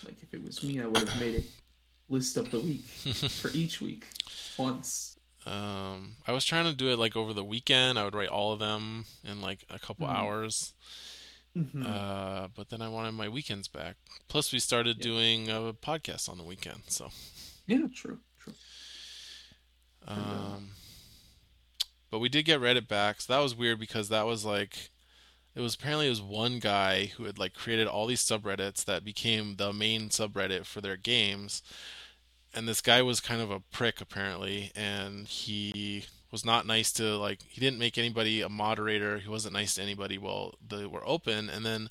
Like, if it was me, I would have made a list of the week for each week once. Um, I was trying to do it like over the weekend. I would write all of them in like a couple Mhm. hours. Mhm. Uh, but then I wanted my weekends back. Plus, we started Yeah. doing a podcast on the weekend. So, yeah, true, true. um, but we did get Reddit back. So that was weird because that was like, it was apparently it was one guy who had like created all these subreddits that became the main subreddit for their games. And this guy was kind of a prick apparently, and he was not nice to like he didn't make anybody a moderator. He wasn't nice to anybody while they were open. And then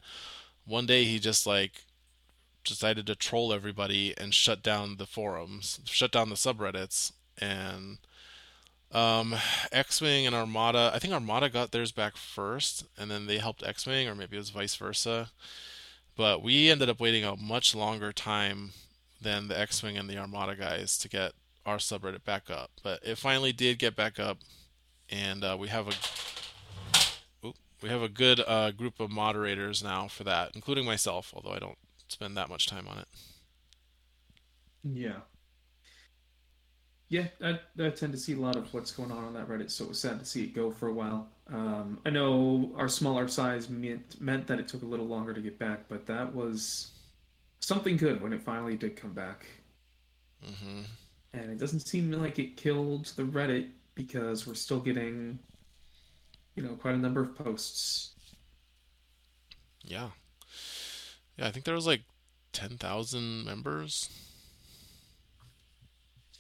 one day he just like decided to troll everybody and shut down the forums, shut down the subreddits, and um, X-wing and Armada. I think Armada got theirs back first, and then they helped X-wing, or maybe it was vice versa. But we ended up waiting a much longer time than the X-wing and the Armada guys to get our subreddit back up. But it finally did get back up, and uh, we have a we have a good uh, group of moderators now for that, including myself. Although I don't spend that much time on it. Yeah. Yeah, I, I tend to see a lot of what's going on on that Reddit, so it was sad to see it go for a while. Um, I know our smaller size meant, meant that it took a little longer to get back, but that was something good when it finally did come back. hmm And it doesn't seem like it killed the Reddit because we're still getting, you know, quite a number of posts. Yeah, yeah. I think there was like ten thousand members.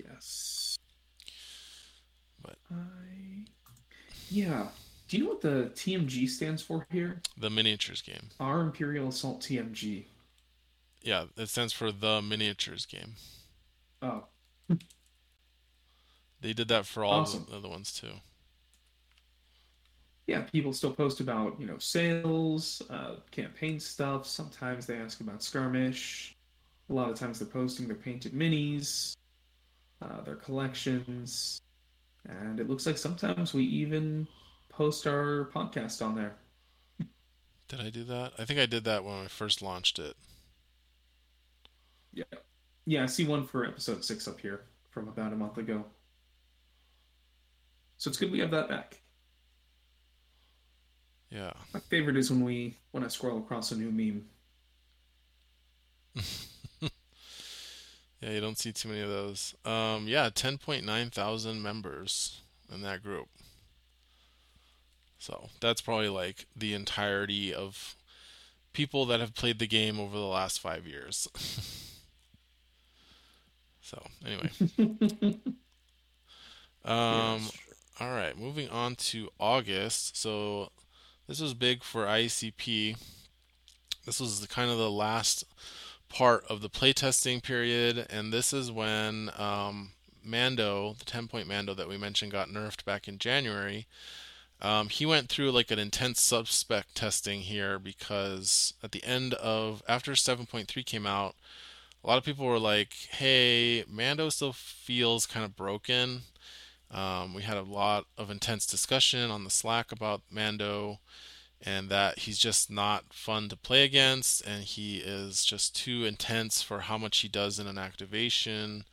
Yes. But- I. Yeah. Do you know what the TMG stands for here? The miniatures game. Our Imperial Assault TMG. Yeah, it stands for the miniatures game. Oh, They did that for all Awesome. the other ones too. yeah. People still post about you know sales, uh, campaign stuff. Sometimes they ask about skirmish. A lot of times they're posting their painted minis, uh, their collections, and it looks like sometimes we even post our podcast on there. Did I do that? I think I did that when I first launched it. Yeah, yeah. I see one for episode six up here from about a month ago. So it's good we have that back. Yeah. My favorite is when we when I scroll across a new meme. Yeah, you don't see too many of those. Um, yeah, 10.9 thousand members in that group. So that's probably like the entirety of people that have played the game over the last five years. so, anyway. Um, all right, moving on to August. So this was big for ICP. This was the, kind of the last part of the playtesting period, and this is when um, Mando, the 10 point Mando that we mentioned, got nerfed back in January. Um, he went through like an intense subspec testing here because at the end of after 7.3 came out, a lot of people were like, "Hey, Mando still feels kind of broken." Um, we had a lot of intense discussion on the Slack about Mando and that he's just not fun to play against and he is just too intense for how much he does in an activation.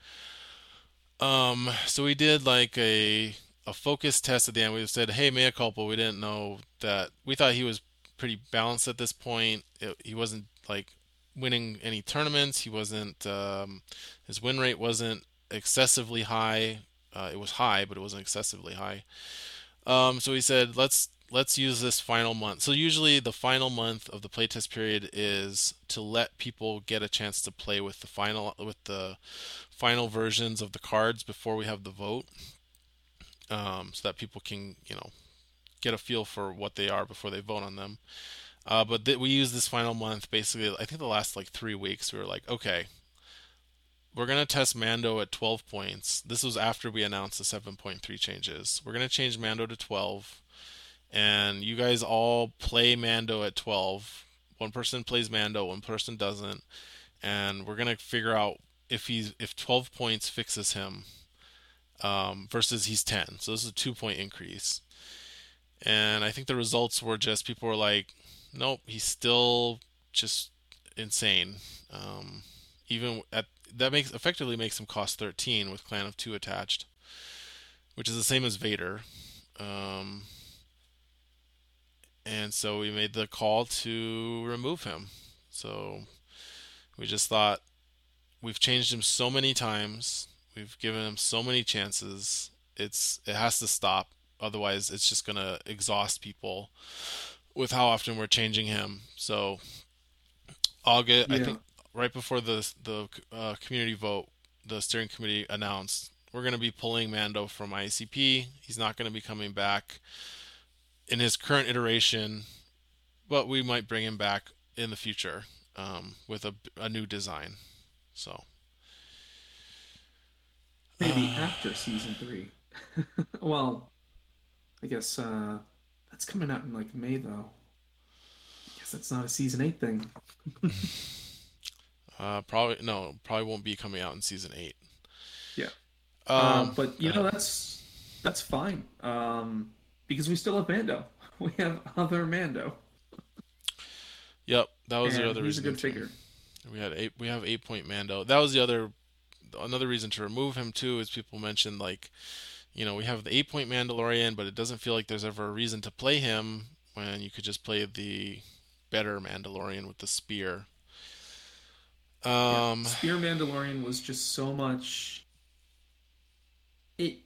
Um, so we did like a a focus test at the end. We said, "Hey, mea culpa." We didn't know that. We thought he was pretty balanced at this point. It, he wasn't like winning any tournaments. He wasn't. Um, his win rate wasn't excessively high. Uh, it was high, but it wasn't excessively high. Um, so he said, let's let's use this final month. So usually the final month of the playtest period is to let people get a chance to play with the final with the final versions of the cards before we have the vote, um, so that people can you know get a feel for what they are before they vote on them. Uh, but th- we use this final month basically. I think the last like three weeks we were like, okay, we're gonna test Mando at 12 points. This was after we announced the 7.3 changes. We're gonna change Mando to 12, and you guys all play Mando at 12. One person plays Mando, one person doesn't, and we're gonna figure out if he's if 12 points fixes him um, versus he's 10. So this is a two point increase. And I think the results were just people were like, nope, he's still just insane. Um, even at that makes effectively makes him cost 13 with Clan of Two attached, which is the same as Vader. Um, and so we made the call to remove him. So we just thought we've changed him so many times, we've given him so many chances. It's it has to stop, otherwise it's just gonna exhaust people with how often we're changing him. So August, yeah. I think right before the the uh, community vote, the steering committee announced we're going to be pulling Mando from ICP. He's not going to be coming back in his current iteration, but we might bring him back in the future um, with a, a new design. So maybe uh, after season three. well, I guess uh, that's coming out in like May though. I guess that's not a season eight thing. Uh, probably no, probably won't be coming out in season eight. Yeah, um, uh, but you know that's that's fine um, because we still have Mando. We have other Mando. Yep, that was and the other he's reason. He's a good figure. We had eight. We have eight point Mando. That was the other another reason to remove him too. Is people mentioned like, you know, we have the eight point Mandalorian, but it doesn't feel like there's ever a reason to play him when you could just play the better Mandalorian with the spear. Um, yeah. Spear Mandalorian was just so much. It,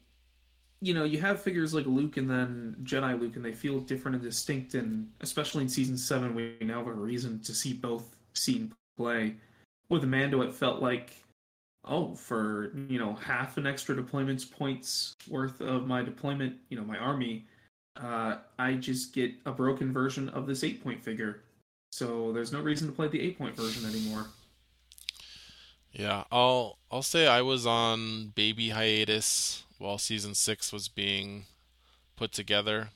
you know, you have figures like Luke and then Jedi Luke, and they feel different and distinct. And especially in season seven, we now have a reason to see both seen play. With Mando, it felt like, oh, for you know half an extra deployments points worth of my deployment, you know, my army, uh, I just get a broken version of this eight point figure. So there's no reason to play the eight point version anymore. Yeah, I'll I'll say I was on baby hiatus while season 6 was being put together.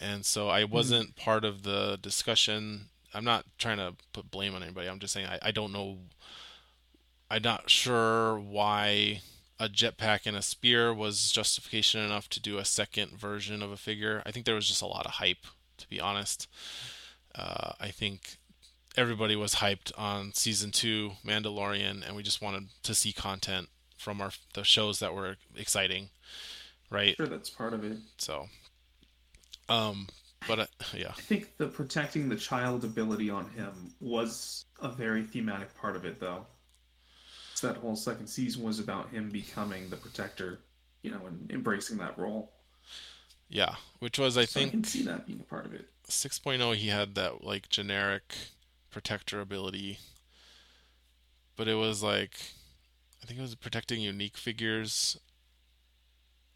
And so I hmm. wasn't mm. part of the discussion. I'm not trying to put blame on anybody. I'm just saying I, I don't know I'm not sure why a jetpack and a spear was justification enough to do a second version of a figure. I think there was just a lot of hype, to be honest. Uh, I think everybody was hyped on season two Mandalorian, and we just wanted to see content from our the shows that were exciting, right? Sure, that's part of it. So, um, but uh, yeah, I think the protecting the child ability on him was a very thematic part of it, though. So that whole second season was about him becoming the protector, you know, and embracing that role. Yeah, which was I so think I can see that being a part of it. 6.0 he had that like generic protector ability, but it was like I think it was protecting unique figures,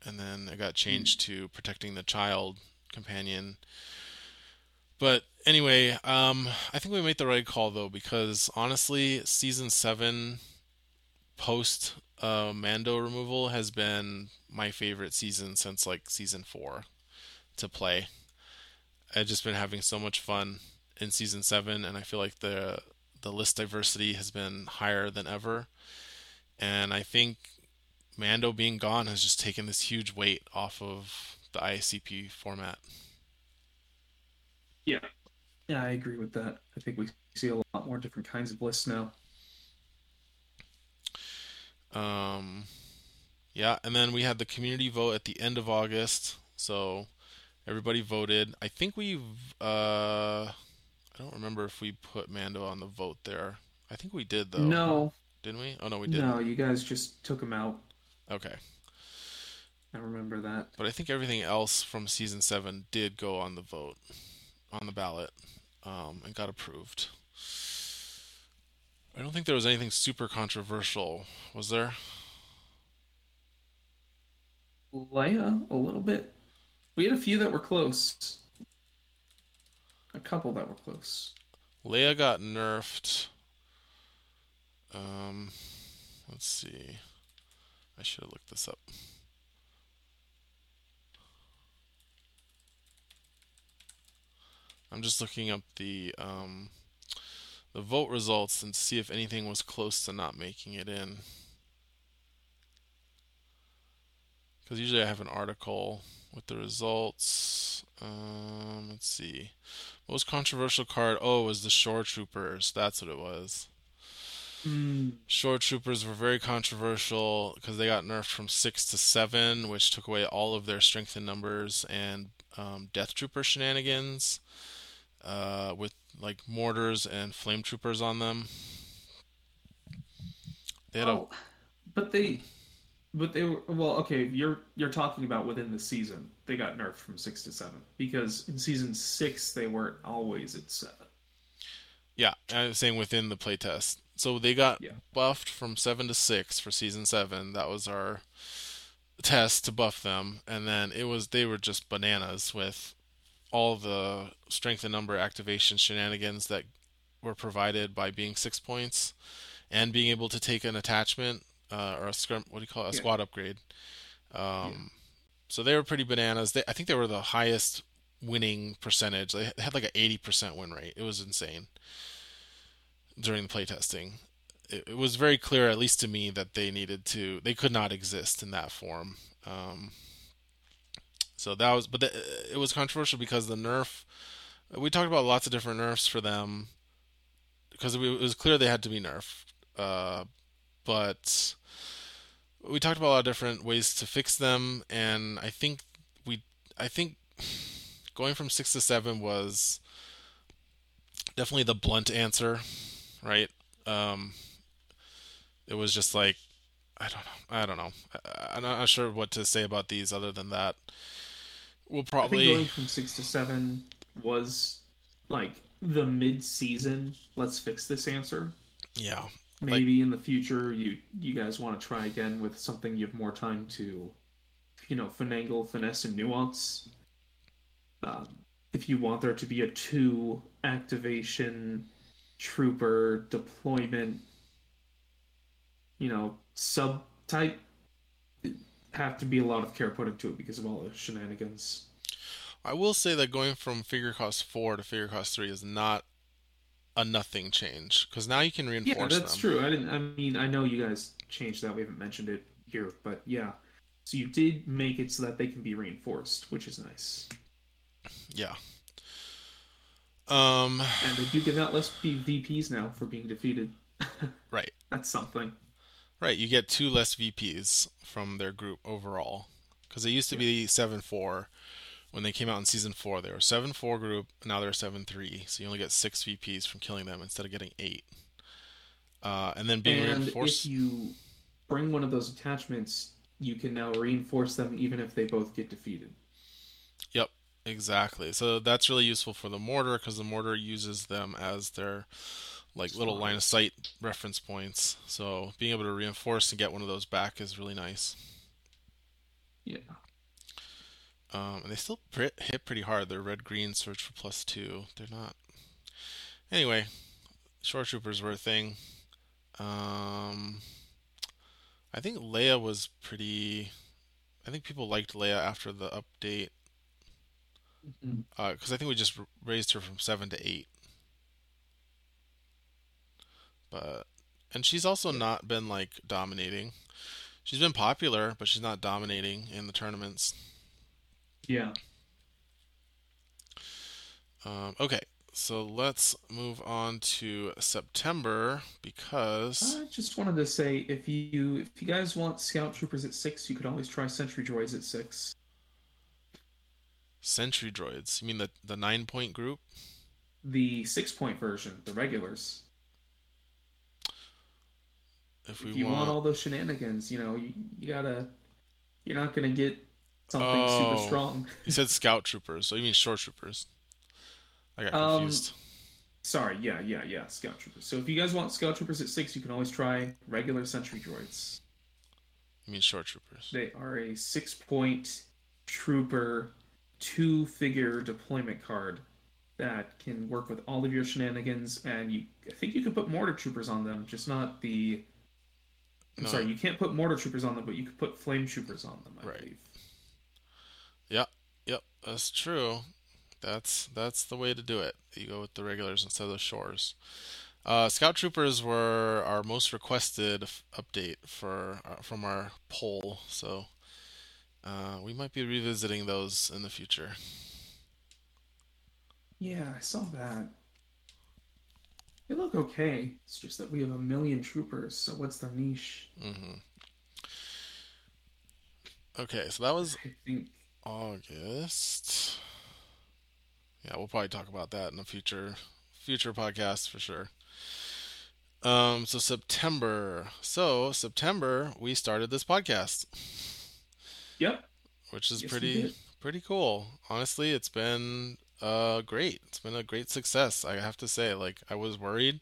and then it got changed to protecting the child companion. But anyway, um, I think we made the right call though because honestly, season seven post uh, Mando removal has been my favorite season since like season four to play. I've just been having so much fun in season seven, and I feel like the the list diversity has been higher than ever. And I think Mando being gone has just taken this huge weight off of the ICP format. Yeah, yeah, I agree with that. I think we see a lot more different kinds of lists now. Um, yeah, and then we had the community vote at the end of August, so everybody voted. I think we've uh, I don't remember if we put Mando on the vote there. I think we did though. No, Didn't we? Oh no, we didn't. no, you guys just took him out. Okay. I remember that. But I think everything else from season seven did go on the vote, on the ballot, um, and got approved. I don't think there was anything super controversial, was there? Leia, a little bit. We had a few that were close. A couple that were close. Leia got nerfed. Um, let's see. I should have looked this up. I'm just looking up the um, the vote results and see if anything was close to not making it in. Because usually I have an article with the results. Um, let's see. Most controversial card. Oh, was the Shore Troopers. That's what it was. Mm, Shore Troopers were very controversial because they got nerfed from six to seven, which took away all of their strength in numbers and um, Death Trooper shenanigans uh, with like mortars and flame troopers on them. They had a oh, but they, but they were well. Okay, you're you're talking about within the season. They got nerfed from six to seven because in season six they weren't always at seven. yeah, I was saying within the playtest. So they got Yeah. buffed from seven to six for season seven. That was our test to buff them, and then it was they were just bananas with all the strength and number activation shenanigans that were provided by being six points and being able to take an attachment uh, or a scrum. What do you call it? A Yeah. squad upgrade. Um, So they were pretty bananas. They, I think they were the highest winning percentage. They had like an eighty percent win rate. It was insane during the playtesting. It, it was very clear, at least to me, that they needed to. They could not exist in that form. Um, so that was, but the, it was controversial because the nerf. We talked about lots of different nerfs for them because it was clear they had to be nerfed. Uh, but we talked about a lot of different ways to fix them, and I think we, I think going from six to seven was definitely the blunt answer, right? Um, it was just like I don't know, I don't know. I, I'm not sure what to say about these other than that. We'll I think probably going from six to seven was like the mid-season. Let's fix this answer. yeah, Maybe in the future, you you guys want to try again with something you have more time to, you know, finagle, finesse, and nuance. Um, if you want there to be a two activation trooper deployment, you know, subtype, have to be a lot of care put into it because of all the shenanigans. I will say that going from figure cost four to figure cost three is not a nothing change because now you can reinforce. Yeah, that's them. true. I didn't. I mean, I know you guys changed that. We haven't mentioned it here, but yeah. So you did make it so that they can be reinforced, which is nice. Yeah. Um. And they do give out less VPs now for being defeated. Right. That's something. Right. You get two less VPs from their group overall because they used to be seven four when they came out in season four. They were seven four group. Now they're seven three. So you only get six VPs from killing them instead of getting eight. Uh, and then being and reinforced. if you bring one of those attachments, you can now reinforce them even if they both get defeated. Yep, exactly. So that's really useful for the mortar because the mortar uses them as their like little line of sight reference points. So being able to reinforce and get one of those back is really nice. Yeah. Um, and they still pre- hit pretty hard. They're red green search for plus two. They're not. Anyway, shore troopers were a thing. Um, I think Leia was pretty. I think people liked Leia after the update Because I think we just raised her from seven to eight. But and she's also not been like dominating. She's been popular, but she's not dominating in the tournaments. Yeah. Um, okay, so let's move on to September because I just wanted to say if you if you guys want scout troopers at six, you could always try sentry droids at six. Sentry Droids. You mean the the nine point group? The six point version, the regulars. if we if you want, want all those shenanigans, you know, you, you gotta. You're not gonna get something Oh. super strong. you said scout troopers, so you mean shore troopers? I got Um, confused. Sorry, yeah, yeah, yeah, scout troopers. So if you guys want scout troopers at six, you can always try regular sentry droids. you mean shore troopers? They are a six-point trooper, two-figure deployment card that can work with all of your shenanigans, and you. I think you can put mortar troopers on them, just not the. I'm No. sorry, you can't put mortar troopers on them, but you could put flame troopers on them. I Right. believe. Yep, yep, that's true. That's that's the way to do it. You go with the regulars instead of the shores. Uh, Scout troopers were our most requested f- update for uh, from our poll, so uh, we might be revisiting those in the future. Yeah, I saw that. They look okay. It's just that we have a million troopers, so what's their niche? Mm-hmm. Okay, so that was I think August. Yeah, we'll probably talk about that in a future future podcast for sure. Um, so September. So September we started this podcast, Yep. which is Yes, pretty pretty cool. Honestly, it's been uh great. It's been a great success. I have to say. Like I was worried.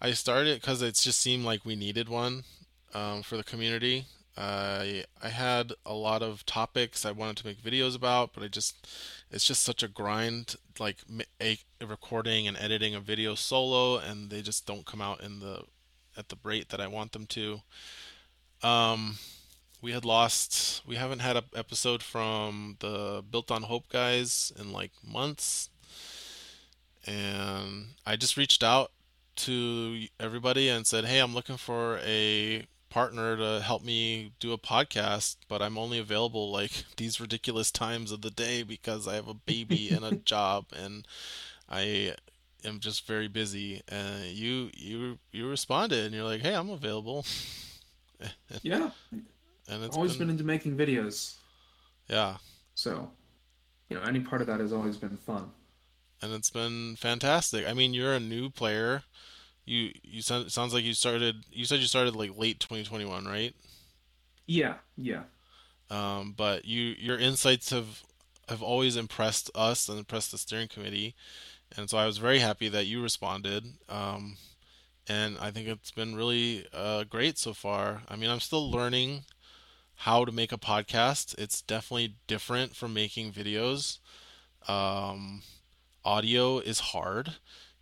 I started because it just seemed like we needed one um, for the community. I I had a lot of topics I wanted to make videos about, but I just it's just such a grind, like ma- a, recording and editing a video solo, and they just don't come out in the at the rate that I want them to. Um, we had lost. We haven't had an episode from the Built on Hope guys in like months, and I just reached out to everybody and said, "Hey, I'm looking for a partner to help me do a podcast, but I'm only available like these ridiculous times of the day because I have a baby and a job and I am just very busy." And you you you responded and you're like, "Hey, I'm available." Yeah. And it's always been, been into making videos. yeah, So, you know, any part of that has always been fun. and it's been fantastic. I mean, you're a new player. You you sound sounds like you started. You said you started like late 2021, right? Yeah, yeah. Um, but you your insights have have always impressed us and impressed the steering committee, and so I was very happy that you responded. Um, and I think it's been really uh, great so far. I mean, I'm still learning how to make a podcast. It's definitely different from making videos. Um, audio is hard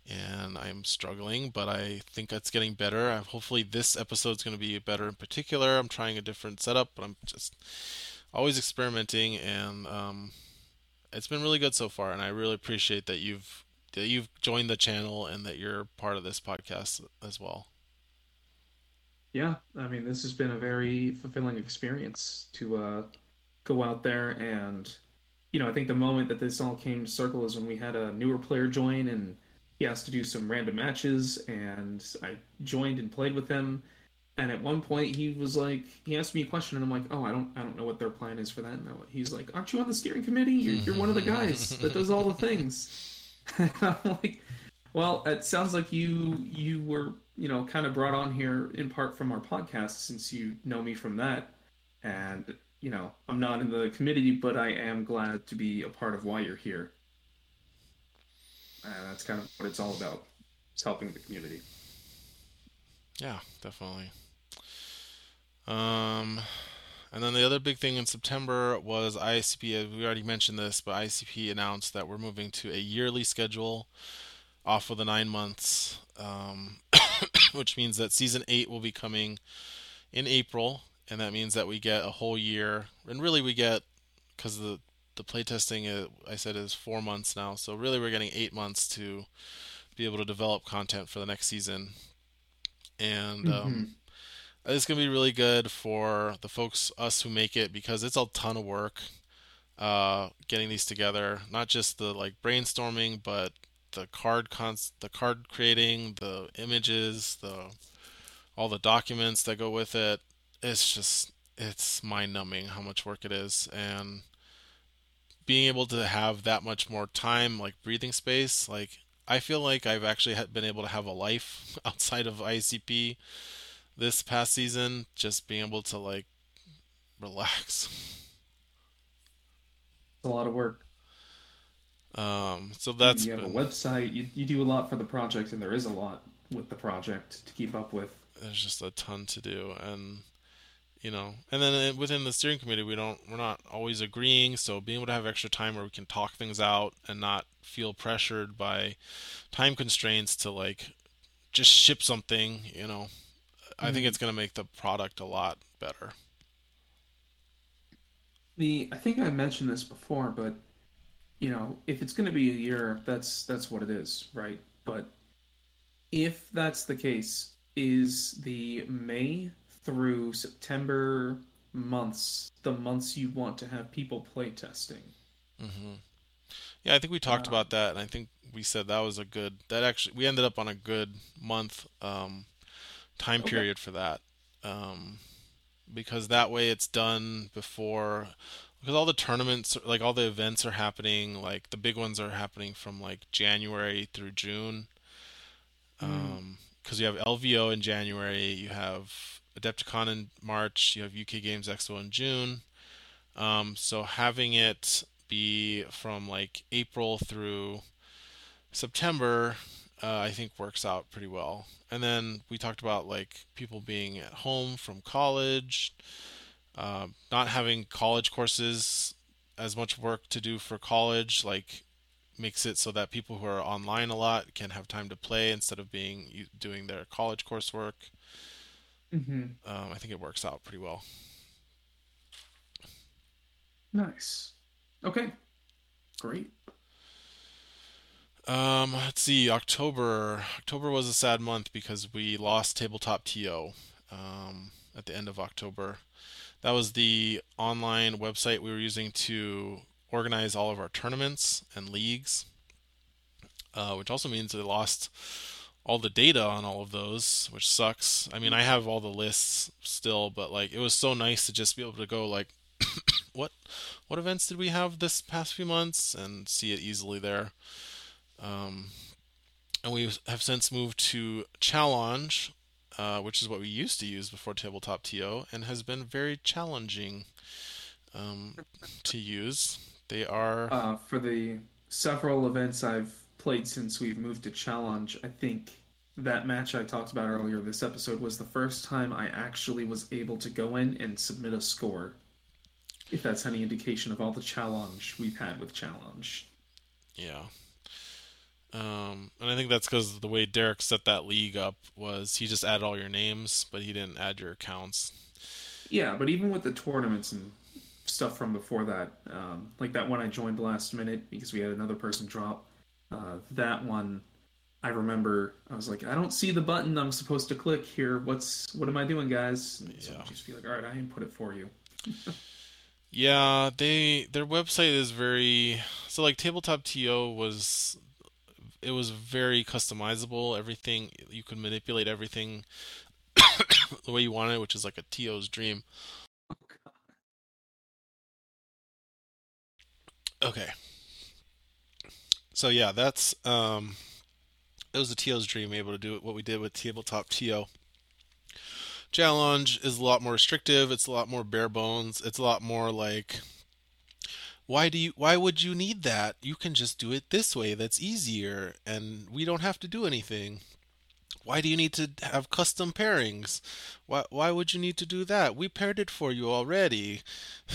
and I'm struggling, but I think it's getting better. I, hopefully, this episode's going to be better in particular. I'm trying a different setup, but I'm just always experimenting, and um, it's been really good so far. And I really appreciate that you've that you've joined the channel and that you're part of this podcast as well. Yeah, I mean, this has been a very fulfilling experience to uh, go out there and, you know, I think the moment that this all came to circle is when we had a newer player join and he asked to do some random matches and I joined and played with him. And at one point he was like, he asked me a question and I'm like, oh, I don't, I don't know what their plan is for that. And he's like, aren't you on the steering committee? You're, you're one of the guys that does all the things. I'm like, well, it sounds like you you were you know kind of brought on here in part from our podcast since you know me from that, and you know I'm not in the committee, but I am glad to be a part of why you're here. And that's kind of what it's all about. It's helping the community. Yeah, definitely. Um, and then the other big thing in September was ICP. We already mentioned this, but ICP announced that we're moving to a yearly schedule off of the nine months, um, which means that season eight will be coming in April, and that means that we get a whole year. And really, we get because the the playtesting uh, I said is four months now, so really we're getting eight months to be able to develop content for the next season. And um, it's gonna be really good for the folks us who make it because it's a ton of work uh, getting these together. Not just the like brainstorming, but the card cons- the card creating, the images, the all the documents that go with it. It's just it's mind numbing how much work it is and being able to have that much more time like breathing space like i feel like i've actually been able to have a life outside of icp this past season, just being able to like relax. It's a lot of work. Um, so that's you have a website. You, you do a lot for the project, and there is a lot with the project to keep up with. there's just a ton to do, and you know, and then uh, within the steering committee, we don't we're not always agreeing, so being able to have extra time where we can talk things out and not feel pressured by time constraints to like just ship something, you know, I think Mhm. it's gonna make the product a lot better. The I think I mentioned this before, but you know, if it's going to be a year, that's that's what it is, right? But if that's the case, is the May through September months the months you want to have people play testing? hmm Yeah, I think we talked about Um, that, and I think we said that was a good. That actually, we ended up on a good month um, time okay. period for that, um, because that way it's done before. Because all the tournaments, like all the events, are happening. Like the big ones are happening from like January through June. Mm, Um, because you have LVO in January, you have Adepticon in March, you have UK Games Expo in June. Um, so having it be from like April through September, uh, I think works out pretty well. And then we talked about like people being at home from college, uh, not having college courses as much work to do for college, like makes it so that people who are online a lot can have time to play instead of being doing their college coursework. hmm Um, I think it works out pretty well. Nice. Okay, great. Um, let's see. October. October was a sad month because we lost Tabletop TO um, at the end of October. That was the online website we were using to organize all of our tournaments and leagues, uh, which also means they lost all the data on all of those, which sucks. I mean, I have all the lists still, but like it was so nice to just be able to go like, what what events did we have this past few months and see it easily there. Um, and we have since moved to Challonge, uh, which is what we used to use before Tabletop TO, and has been very challenging um, to use. They are, Uh, for the several events I've played since we've moved to Challonge, I think that match I talked about earlier this episode was the first time I actually was able to go in and submit a score, if that's any indication of all the challenge we've had with Challonge. yeah. Um, and I think that's because the way Derek set that league up was he just added all your names, but he didn't add your accounts. Yeah, but even with the tournaments and stuff from before that, um, like that one I joined last minute because we had another person drop, uh, that one I remember I was like, I don't see the button I'm supposed to click here. What's what am I doing, guys? And so Yeah. just be like, all right, I input it for you. Yeah, they their website is very so like Tabletop TO was it was very customizable. Everything you could manipulate everything the way you wanted, which is like a TO's dream. Okay. So yeah, that's um it was the TO's dream able to do what we did with Tabletop TO. Challonge is a lot more restrictive, it's a lot more bare bones, it's a lot more like why do you why would you need that? You can just do it this way, that's easier and we don't have to do anything. Why do you need to have custom pairings? Why why would you need to do that? We paired it for you already.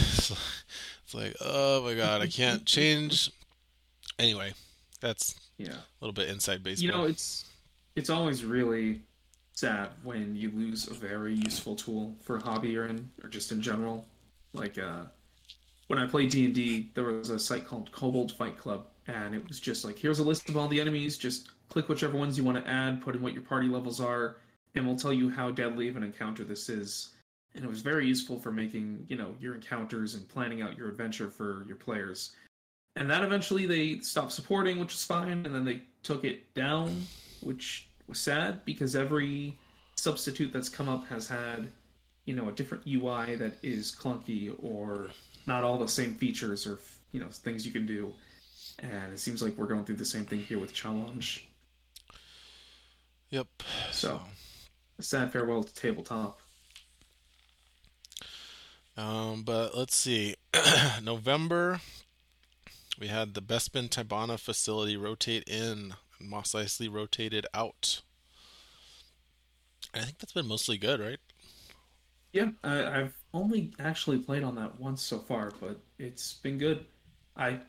It's like, oh my god, I can't change. Anyway, that's Yeah. a little bit inside baseball You know, it's it's always really sad when you lose a very useful tool for a hobby you're in, or just in general. Like uh when I played D&D, there was a site called Kobold Fight Club, and it was just like, here's a list of all the enemies, just click whichever ones you want to add, put in what your party levels are, and we'll tell you how deadly of an encounter this is. And it was very useful for making, you know, your encounters and planning out your adventure for your players. And that eventually they stopped supporting, which was fine, and then they took it down, which was sad because every substitute that's come up has had, you know, a different UI that is clunky or not all the same features or you know things you can do. And it seems like we're going through the same thing here with Challonge. Yep. So, So sad farewell to tabletop. Um, but let's see. November, we had the Bespin Tibanna facility rotate in, and Mos Eisley rotated out. I think that's been mostly good, right? Yeah, I, I've only actually played on that once so far, but it's been good. I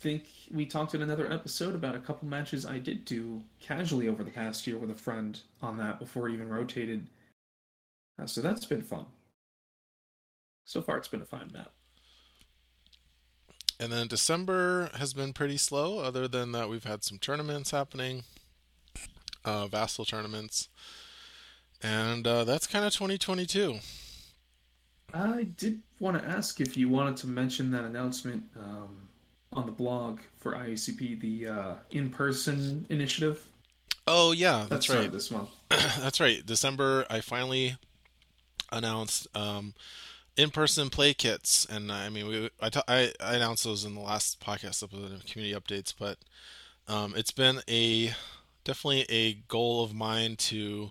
think we talked in another episode about a couple matches I did do casually over the past year with a friend on that before it even rotated. Uh, so that's been fun. So far, it's been a fine map. And then December has been pretty slow, other than that, we've had some tournaments happening, uh, Vassal tournaments. And uh, that's kind of 2022. I did want to ask if you wanted to mention that announcement um, on the blog for IACP, the uh, in-person initiative. Oh yeah, that's, That started right. This month. that's right. December, I finally announced um, in-person play kits, and I mean, we I, ta- I I announced those in the last podcast episode of community updates, but um, it's been a definitely a goal of mine to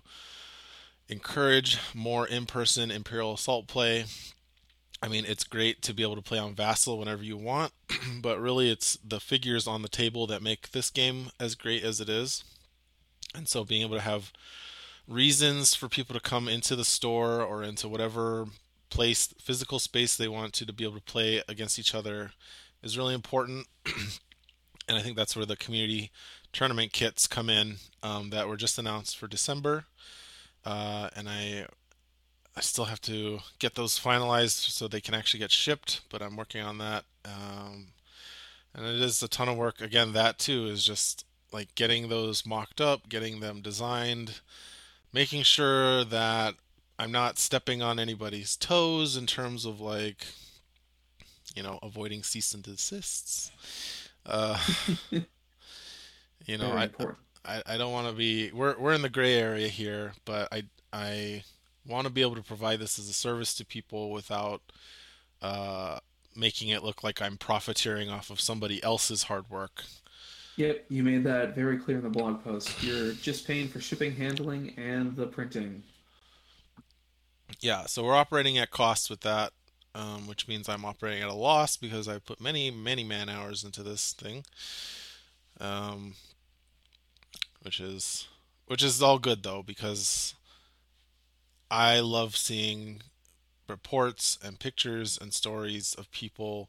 encourage more in-person Imperial Assault play. I mean, it's great to be able to play on Vassal whenever you want, but really it's the figures on the table that make this game as great as it is. And so being able to have reasons for people to come into the store or into whatever place, physical space they want to, to be able to play against each other is really important. and I think that's where the community tournament kits come in um, that were just announced for December. Uh, and I I still have to get those finalized so they can actually get shipped, but I'm working on that. Um, and it is a ton of work. Again, that too is just like getting those mocked up, getting them designed, making sure that I'm not stepping on anybody's toes in terms of like, you know, avoiding cease and desists. Uh, you know, Very I, important. I, I don't want to be we're we're in the gray area here, but I I want to be able to provide this as a service to people without uh, making it look like I'm profiteering off of somebody else's hard work. Yep, you made that very clear in the blog post. You're just paying for shipping, handling, and the printing. Yeah, so we're operating at cost with that, um, which means I'm operating at a loss because I put many many man hours into this thing, um, which is which is all good though because I love seeing reports and pictures and stories of people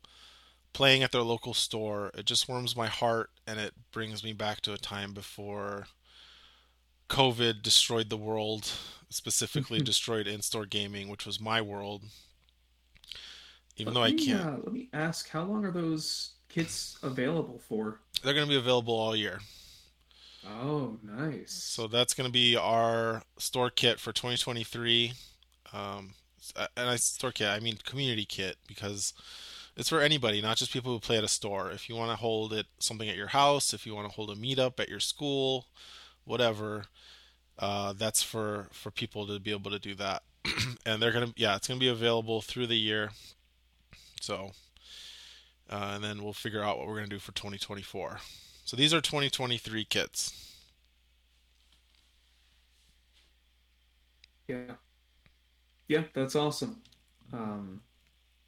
playing at their local store. It just warms my heart and it brings me back to a time before COVID destroyed the world, specifically destroyed in store gaming, which was my world. Even though I can't, uh, let me ask, how long are those kits available for? they're going to be available all year. Oh, nice. So that's going to be our store kit for 2023. Um, and I store kit, I mean community kit because it's for anybody, not just people who play at a store. If you want to hold it something at your house, if you want to hold a meetup at your school, whatever, uh, that's for for people to be able to do that. and they're gonna, yeah, it's gonna be available through the year. So, uh, and then we'll figure out what we're gonna do for 2024. So these are 2023 kits. Yeah. Yeah, that's awesome. Um,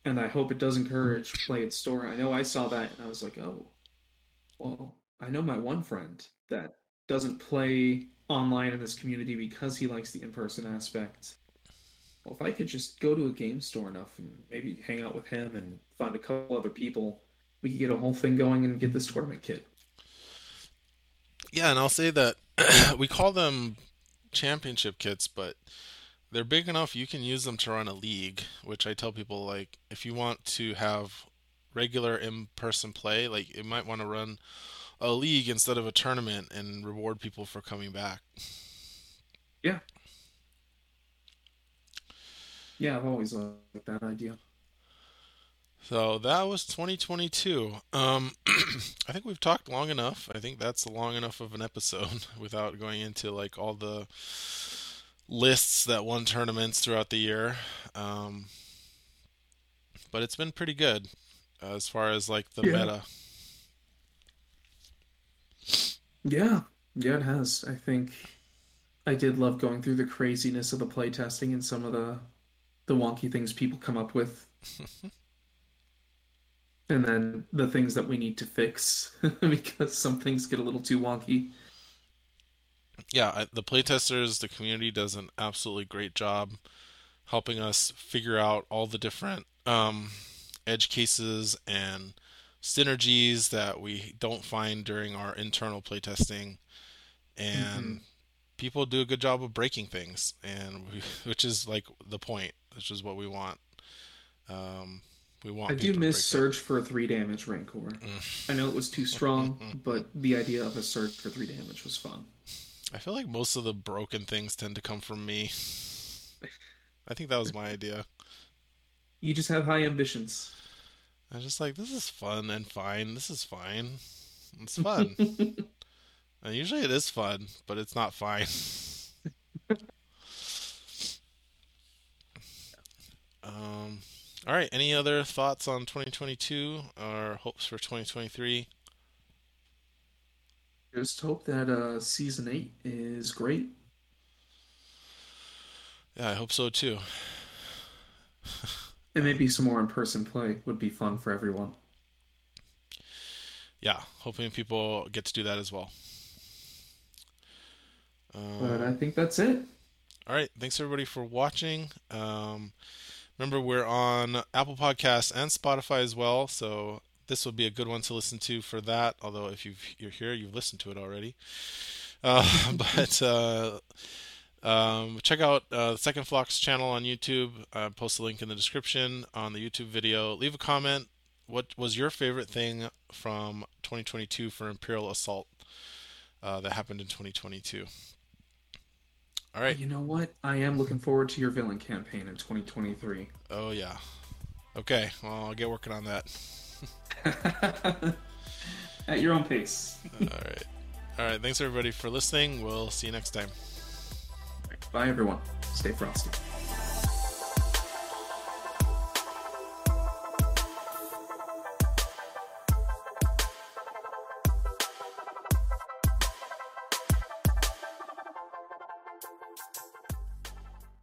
and I hope it does encourage play at store. I know I saw that and I was like, oh, well, I know my one friend that doesn't play online in this community because he likes the in-person aspect. Well, if I could just go to a game store enough and maybe hang out with him and find a couple other people, we could get a whole thing going and get this tournament kit. Yeah, and I'll say that we call them championship kits, but they're big enough you can use them to run a league, which I tell people like if you want to have regular in-person play, like you might want to run a league instead of a tournament and reward people for coming back. Yeah. Yeah, I've always liked that idea. So that was 2022. Um, I think we've talked long enough. I think that's long enough of an episode without going into like all the lists that won tournaments throughout the year. Um, but it's been pretty good as far as like the Yeah. meta. Yeah, yeah, it has. I think I did love going through the craziness of the playtesting and some of the the wonky things people come up with, and then the things that we need to fix because some things get a little too wonky. Yeah, the playtesters, the community does an absolutely great job helping us figure out all the different um, edge cases and synergies that we don't find during our internal playtesting. And hmm people do a good job of breaking things, and we, which is like the point, which is what we want. Um, we I do miss. Surge for three damage Rancor. I know it was too strong, but the idea of a Surge for three damage was fun. I feel like most of the broken things tend to come from me. I think that was my idea. You just have high ambitions. I was just like, this is fun and fine. This is fine. It's fun. And usually it is fun, but it's not fine. Um, all right. Any other thoughts on 2022 or hopes for 2023? Just hope that uh, season eight is great. Yeah, I hope so too. And maybe some more in-person play would be fun for everyone. Yeah, hoping people get to do that as well. But Um, I think that's it. all right. Thanks everybody for watching. Um, remember, we're on Apple Podcasts and Spotify as well, so this would be a good one to listen to for that. Although if you've, you're here, you've listened to it already. Uh, but uh, um, check out uh, the Second Flocks channel on YouTube. Uh, post a link in the description on the YouTube video. Leave a comment. What was your favorite thing from 2022 for Imperial Assault uh, that happened in 2022? All right. You know what? I am looking forward to your villain campaign in 2023. Oh yeah. Okay. Well, I'll get working on that. At your own pace. All right. All right. Thanks everybody for listening. We'll see you next time. Bye, everyone. Stay frosty.